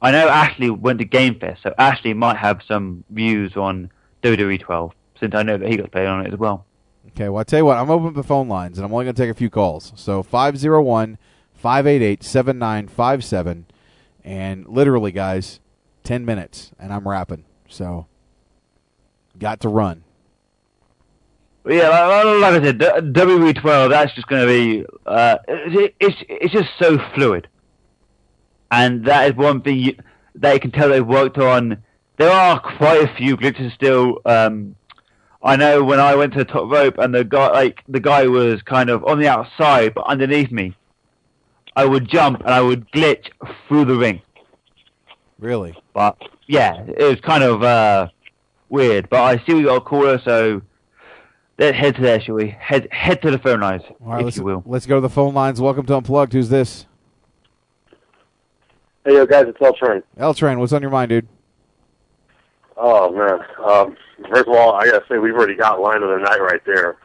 I know Ashley went to Game Fest, so Ashley might have some views on WWE 12 since I know that he got played on it as well. Okay, well, I tell you what, I'm open up the phone lines, and I'm only going to take a few calls. So 501 588 7957. And literally, guys, 10 minutes, and I'm wrapping. So, got to run. But yeah, like, like I said, WWE 12, that's just going to be, uh, it, it's, it's just so fluid. And that is one thing you, that you can tell they've worked on. There are quite a few glitches still. Um, I know when I went to the top rope and the guy, like, the guy was kind of on the outside, but underneath me, I would jump and I would glitch through the ring. Really? But yeah, it was kind of uh, weird. But I see we got a caller, so let's head to there, shall we? Head head to the phone lines, All right, if you will. let's go to the phone lines. Welcome to Unplugged. Who's this? Hey, yo, guys, it's L Train. L Train, what's on your mind, dude? Oh man. Um, first of all, I gotta say we've already got line of the night right there.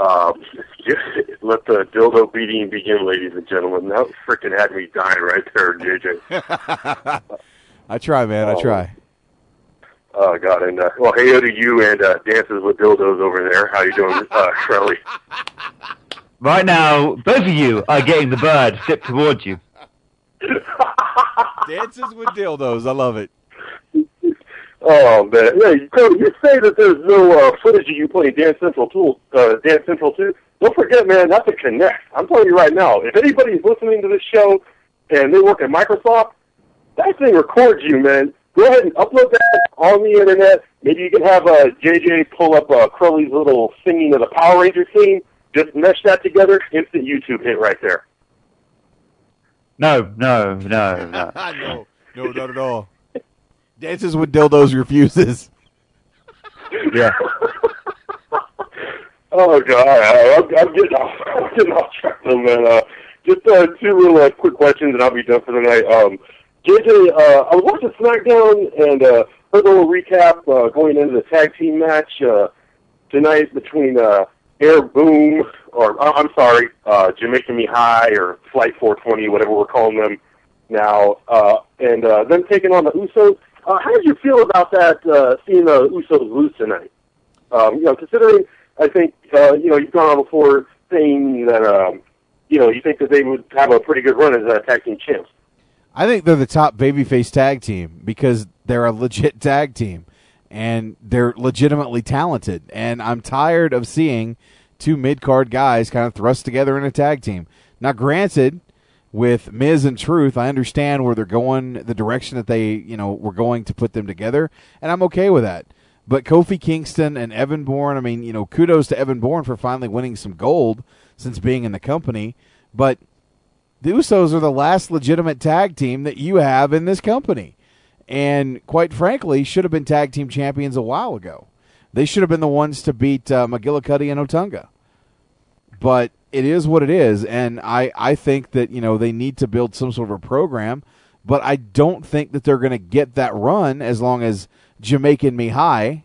Um, let the dildo beating begin, ladies and gentlemen. That freaking had me dying right there, JJ. I try, man. I Oh. try. Oh God, and uh, well, hey to you and uh, dances with dildos over there. How you doing, uh, Shirley? Right now, both of you are getting the bird flipped towards you. Dances with dildos. I love it. Oh man, yeah. You, you say that there's no uh, footage of you playing Dance Central tool, uh, Dance Central too. Don't forget, man, that's a Kinect. I'm telling you right now. If anybody's listening to this show and they work at Microsoft, that thing records you, man. Go ahead and upload that on the internet. Maybe you can have uh, JJ pull up uh, Crowley's little singing of the Power Ranger theme. Just mesh that together. Instant YouTube hit right there. No, no, no, no. no, no, not at all. Dances with dildos refuses. Yeah. Oh God, I- I'm, I'm getting off, I'm getting off track, though, man. Uh, just uh, two real uh, quick questions, and I'll be done for the night. Um, JJ, uh, I was watching SmackDown and uh, heard a little recap uh, going into the tag team match uh, tonight between uh, Air Boom, or uh, I'm sorry, uh, Jamaican Me High, or Flight 420, whatever we're calling them now, uh, and uh, taking on the Usos. Uh, how did you feel about that? Uh, seeing the Usos lose tonight? Um, you know, considering I think uh, you know you've gone on before saying that um, you know you think that they would have a pretty good run as uh, tag team champs. I think they're the top babyface tag team because they're a legit tag team and they're legitimately talented. And I'm tired of seeing two mid card guys kind of thrust together in a tag team. Now, granted, with Miz and Truth, I understand where they're going, the direction that they, you know, were going to put them together, and I'm okay with that. But Kofi Kingston and Evan Bourne, I mean, you know, kudos to Evan Bourne for finally winning some gold since being in the company. But the Usos are the last legitimate tag team that you have in this company. And quite frankly, should have been tag team champions a while ago. They should have been the ones to beat uh, McGillicutty and Otunga. But it is what it is. And I, I think that, you know, they need to build some sort of a program. But I don't think that they're going to get that run as long as Jamaican Me High,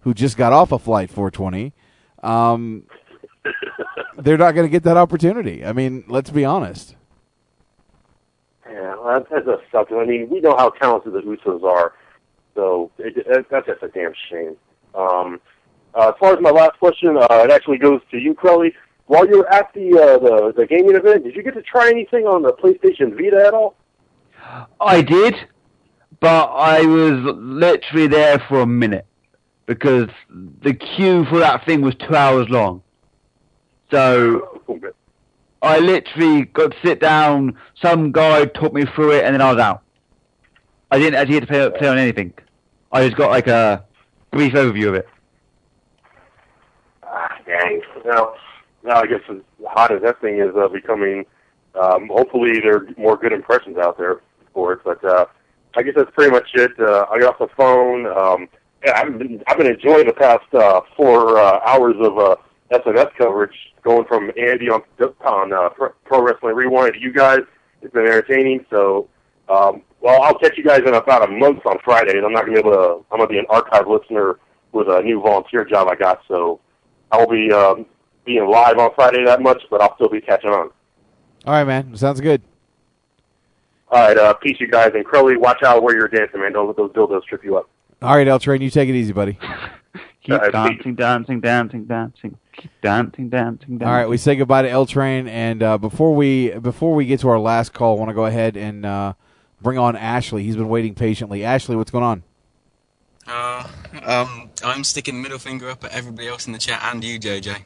who just got off a flight 420, um, they're not going to get that opportunity. I mean, let's be honest. Yeah, well, that, that does suck. I mean, we know how talented the Usos are, so it, it, that's just a damn shame. Um, uh, as far as my last question, uh, it actually goes to you, Crowley. While you were at the, uh, the the gaming event, did you get to try anything on the PlayStation Vita at all? I did, but I was literally there for a minute because the queue for that thing was two hours long. So I literally got to sit down. Some guy taught me through it, and then I was out. I didn't actually get to play, play on anything. I just got like a brief overview of it. Ah, dang. Now, now I guess as hot as that thing is uh, becoming, um, hopefully there are more good impressions out there for it. But uh, I guess that's pretty much it. Uh, I got off the phone. Um, yeah, I've been I've been enjoying the past uh, four uh, hours of uh, SNS coverage, going from Andy on on uh, Pro Pro Wrestling Rewind to you guys. It's been entertaining. So, um, well, I'll catch you guys in about a month on Fridays. I'm not gonna be able to. I'm gonna be an archive listener with a new volunteer job I got. So, I will be um, being live on Friday that much, but I'll still be catching on. All right, man. Sounds good. All right, uh, peace, you guys, and Crowley, watch out where you're dancing, man. Don't let those dildos trip you up. All right, L Train, you take it easy, buddy. Keep All right, dancing, dancing, dancing, dancing. Keep dancing, dancing, dancing. All right, we say goodbye to L Train, and uh, before we before we get to our last call, I want to go ahead and uh, bring on Ashley. He's been waiting patiently. Ashley, what's going on? Uh, um, I'm sticking middle finger up at everybody else in the chat and you, JJ.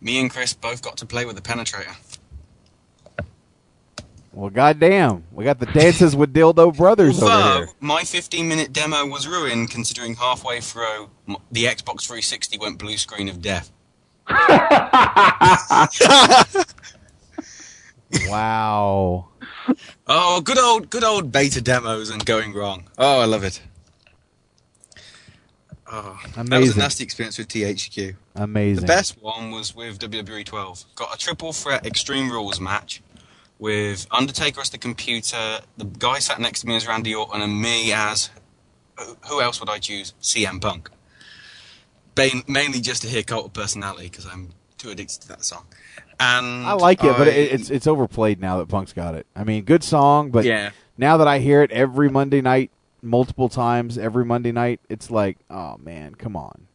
Me and Chris both got to play with the penetrator. Well, goddamn, we got the dances with dildo brothers over Although here. my 15 minute demo was ruined, considering halfway through the Xbox 360 went blue screen of death. Wow. Oh, good old, good old beta demos and going wrong. Oh, I love it. Oh, that was a nasty experience with THQ. Amazing. The best one was with WWE 12. Got a triple threat Extreme Rules match with Undertaker as the computer, the guy sat next to me as Randy Orton, and me as who- else would I choose? CM Punk. Ba- mainly just to hear Cult of Personality because I'm too addicted to that song. And I like it, but it, it's it's overplayed now that Punk's got it. I mean, good song, but Yeah. now that I hear it every Monday night, multiple times every Monday night, it's like, oh man, come on.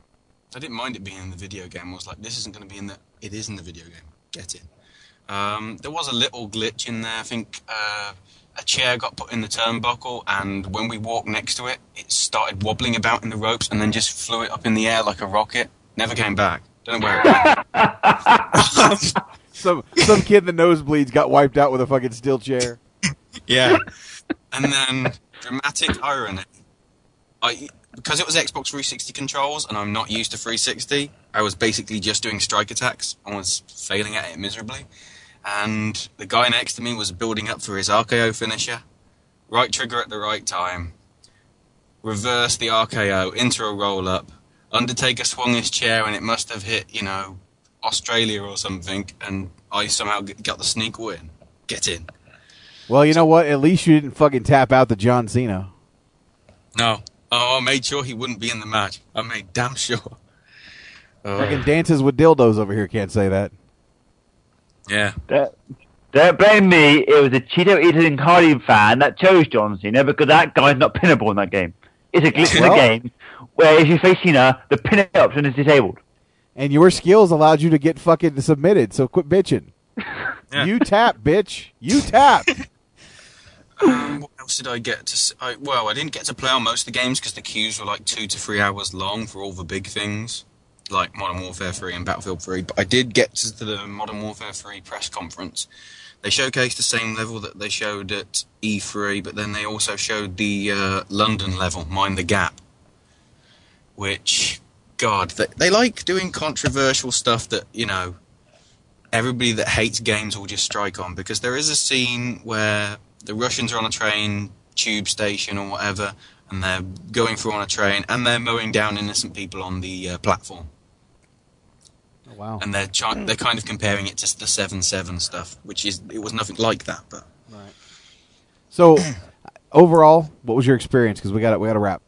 I didn't mind it being in the video game. I was like, this isn't going to be in the. It is in the video game. Get it. Um, there was a little glitch in there. I think uh, a chair got put in the turnbuckle, and when we walked next to it, it started wobbling about in the ropes, and then just flew it up in the air like a rocket. Never came back. Don't know where it went. some some kid in the nosebleeds got wiped out with a fucking steel chair. Yeah. and then dramatic irony. I because it was Xbox 360 controls and I'm not used to 360, I was basically just doing strike attacks and was failing at it miserably. And the guy next to me was building up for his RKO finisher. Right trigger at the right time. Reverse the RKO into a roll up. Undertaker swung his chair and it must have hit, you know, Australia or something, and I somehow got the sneak win. Get in. Well, you know what? At least you didn't fucking tap out the John Cena. No. Oh, I made sure he wouldn't be in the match. I made damn sure. Oh. Fucking dances with dildos over here can't say that. Yeah. Don't, don't blame me. It was a Cheeto eating Cardi fan that chose John Cena because that guy's not pinnable in that game. It's a glitch in the game where if you face Cena, the pin option is disabled. And your skills allowed you to get fucking submitted, so quit bitching. You tap, bitch. You tap. Um, what else did I get to? s I well, I didn't get to play on most of the games because the queues were like two to three hours long for all the big things, like Modern Warfare 3 and Battlefield 3. But I did get to the Modern Warfare 3 press conference. They showcased the same level that they showed at E3, but then they also showed the uh, London level, Mind the Gap, which, God, they, they like doing controversial stuff that, you know, everybody that hates games will just strike on because there is a scene where the Russians are on a train, tube station or whatever, and they're going through on a train and they're mowing down innocent people on the uh, platform. Wow. And they're chi- they're kind of comparing it to the seven seven stuff, which is it was nothing like that, but So, overall, what was your experience? Because we got we got to wrap.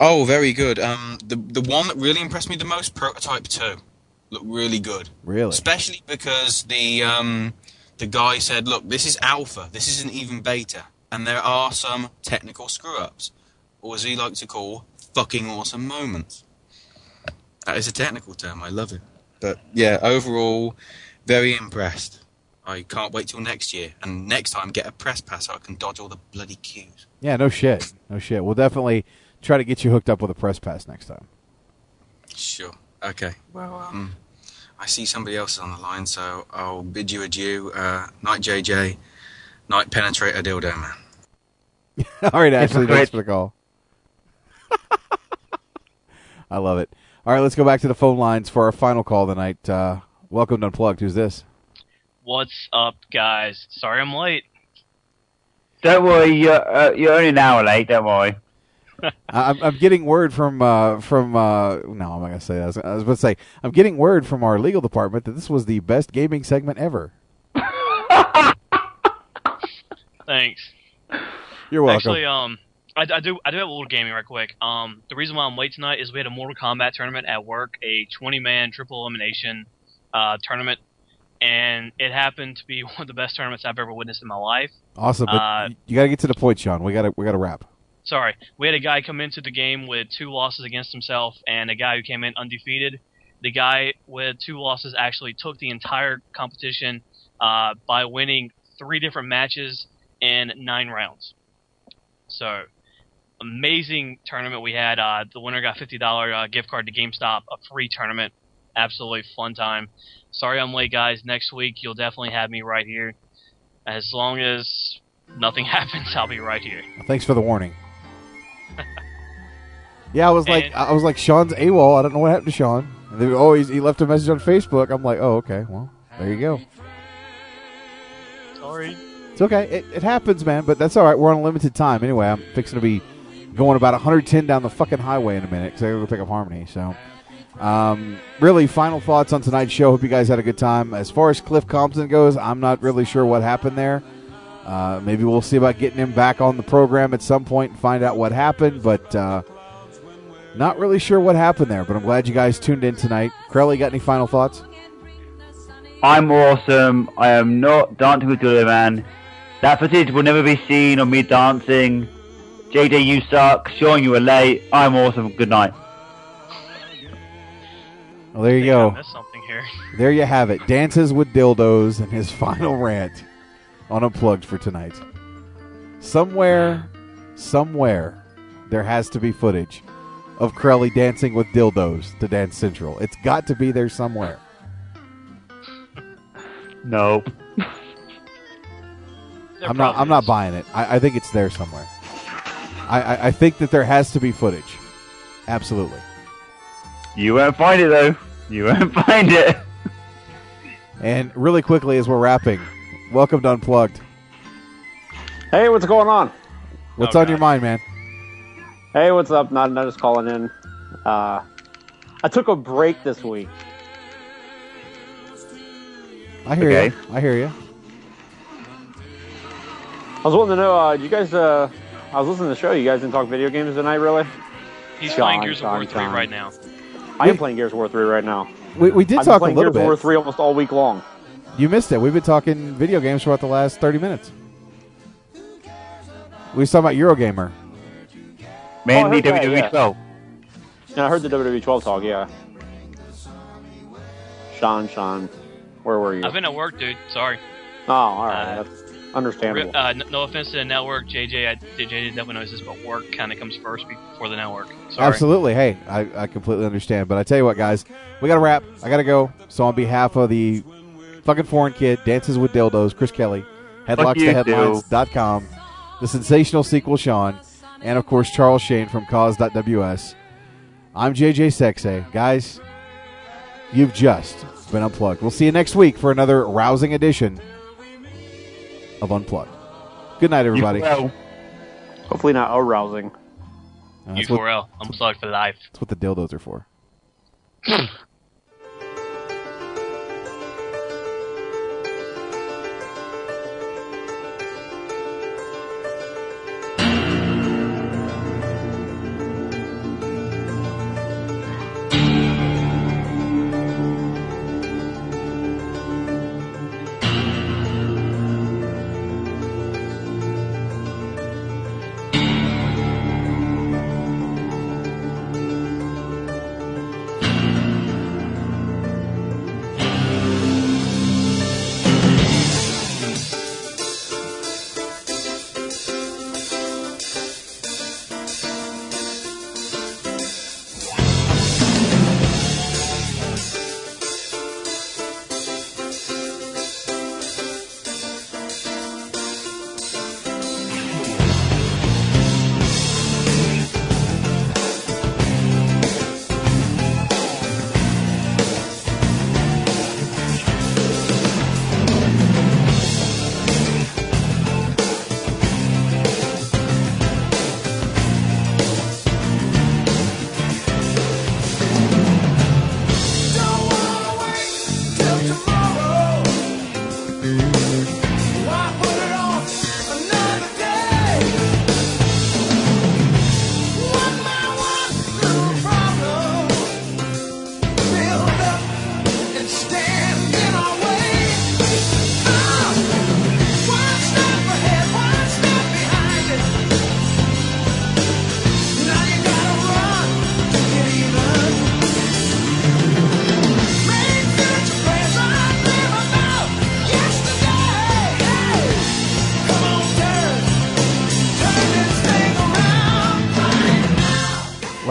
oh, very good. Um, the the one that really impressed me the most, Prototype Two, looked really good. Really? Especially because the um, the guy said, "Look, this is alpha. This isn't even beta, and there are some technical screw ups, or as he likes to call, fucking awesome moments." That is a technical term. I love it. But yeah, overall, very impressed. I can't wait till next year, and next time get a press pass so I can dodge all the bloody queues. Yeah, no shit, no shit. We'll definitely try to get you hooked up with a press pass next time. Sure. Okay. Well, um, I see somebody else is on the line, so I'll bid you adieu. Uh, night, JJ. Night, penetrator dildo man. All right, It's Ashley, great. thanks for the call. I love it. All right, let's go back to the phone lines for our final call tonight. Uh, welcome to Unplugged. Who's this? What's up, guys? Sorry I'm late. Don't worry, you're, uh, you're only an hour late. Don't worry. I- I'm, I'm getting word from uh, from uh, no, I'm not gonna say that. I was, I was about to say I'm getting word from our legal department that this was the best gaming segment ever. Thanks. You're welcome. Actually, um, I, I do I do have a little gaming right quick. Um, the reason why I'm late tonight is we had a Mortal Kombat tournament at work, a 20 man triple elimination uh, tournament, and it happened to be one of the best tournaments I've ever witnessed in my life. Awesome, but Uh, you got to get to the point, Sean. We got to we got to wrap. sorry, we had a guy come into the game with two losses against himself, and a guy who came in undefeated. The guy with two losses actually took the entire competition uh, by winning three different matches in nine rounds. So, amazing tournament we had. Uh, the winner got fifty dollar uh, gift card to GameStop, a free tournament. Absolutely fun time. Sorry I'm late, guys. Next week you'll definitely have me right here. As long as nothing happens, I'll be right here. Thanks for the warning. yeah, I was like I was like Sean's AWOL. I don't know what happened to Sean. And they, oh, he left a message on Facebook. I'm like, oh, okay. Well, there you go. Sorry. It's okay. It, it happens, man. But that's all right. We're on a limited time anyway. I'm fixing to be going about 110 down the fucking highway in a minute because I got to go pick up Harmony. So, um, really, final thoughts on tonight's show. Hope you guys had a good time. As far as Cliff Compton goes, I'm not really sure what happened there. Uh, maybe we'll see about getting him back on the program at some point and find out what happened. But uh, not really sure what happened there. But I'm glad you guys tuned in tonight. Crowley, got any final thoughts? I'm awesome. I am not dancing with Gorilla Man. That footage will never be seen of me dancing. JJ, you suck. Sean, you were late. I'm awesome. Good night. Well, there you go. I missed something here. There you have it. Dances with dildos and his final rant on Unplugged for tonight. Somewhere, somewhere, there has to be footage of Crowley dancing with dildos to Dance Central. It's got to be there somewhere. No. I'm not. I'm not buying it. I, I think it's there somewhere. I, I, I think that there has to be footage. Absolutely. You won't find it though. You won't find it. And really quickly, as we're wrapping, welcome to Unplugged. Hey, what's going on? What's on your mind, man? Hey, what's up? Not, not just calling in. Uh, I took a break this week. I hear Okay. you. I hear you. I was wanting to know, uh, you guys, uh, I was listening to the show. You guys didn't talk video games tonight, really? He's Sean, playing Gears of War 3 Sean. right now. I am playing Gears of War 3 right now. We, we did I've talk a been playing little Gears of War 3 almost all week long. You missed it. We've been talking video games for about the last 30 minutes. We were talking about Eurogamer. Mainly Oh, I heard that, WWE yeah. 12. Yeah, I heard the WWE 12 talk, yeah. Sean, Sean, where were you? I've been at work, dude. Sorry. Oh, all right. Uh, That's understandable. Uh, no offense to the network, JJ. I, did JJ definitely knows this, but work kind of comes first before the network. Sorry. Absolutely. Hey, I, I completely understand. But I tell you what, guys, we got to wrap. I got to go. So, on behalf of the fucking foreign kid, Dances with Dildos, Chris Kelly, Fuck you, headlockstoheadlines.com, the sensational sequel, Sean, and of course, Charles Shane from cause.ws. I'm JJ Sexay. Guys, you've just been unplugged. We'll see you next week for another rousing edition of Unplugged. Good night, everybody. Hopefully not arousing. Uh, that's, what, U4L. I'm plugged for life. that's what the dildos are for.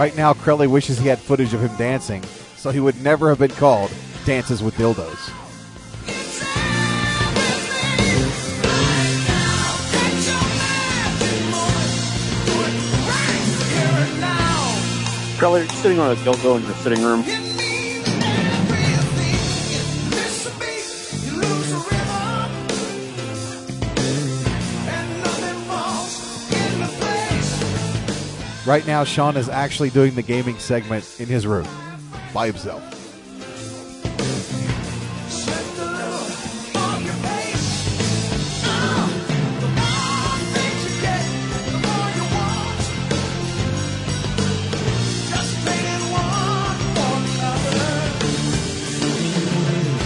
Right now, Crowley wishes he had footage of him dancing, so he would never have been called Dances with Dildos. Crowley, sitting on a dildo in your sitting room. Right now, Sean is actually doing the gaming segment in his room by himself.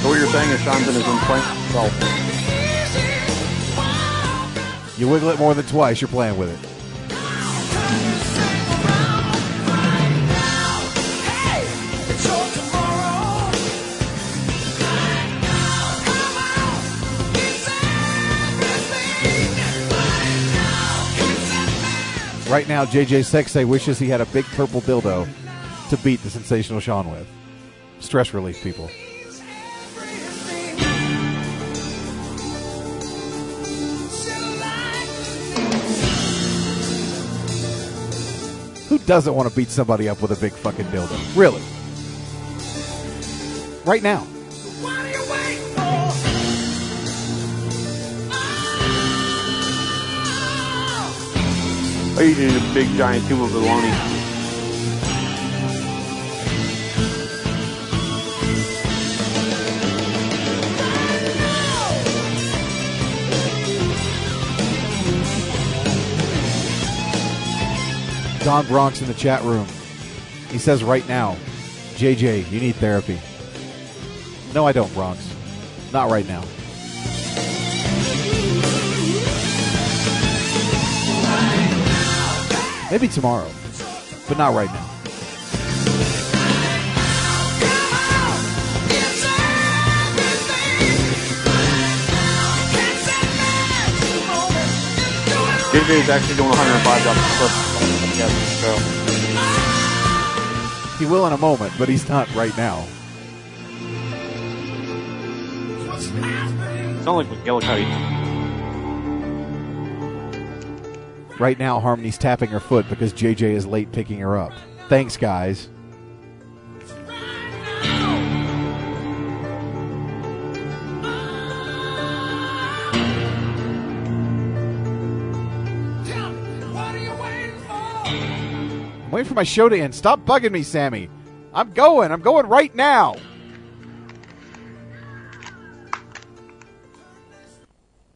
So what you're saying is Sean's in his room playing himself. You wiggle it more than twice, you're playing with it. Right now, JJ Sexay wishes he had a big purple dildo to beat the sensational Sean with. Stress relief, people. Who doesn't want to beat somebody up with a big fucking dildo? Really? Right now. Are you eating a big giant tube of bologna? Don Bronx in the chat room. He says right now, JJ, you need therapy. No, I don't, Bronx. Not right now. Maybe tomorrow, but not right now. JJ is actually doing 105 jobs per so. He will in a moment, but he's not right now. Sound like McGillicutty. Right now, Harmony's tapping her foot because JJ is late picking her up. Thanks, guys. I'm waiting for my show to end. Stop bugging me, Sammy. I'm going. I'm going right now.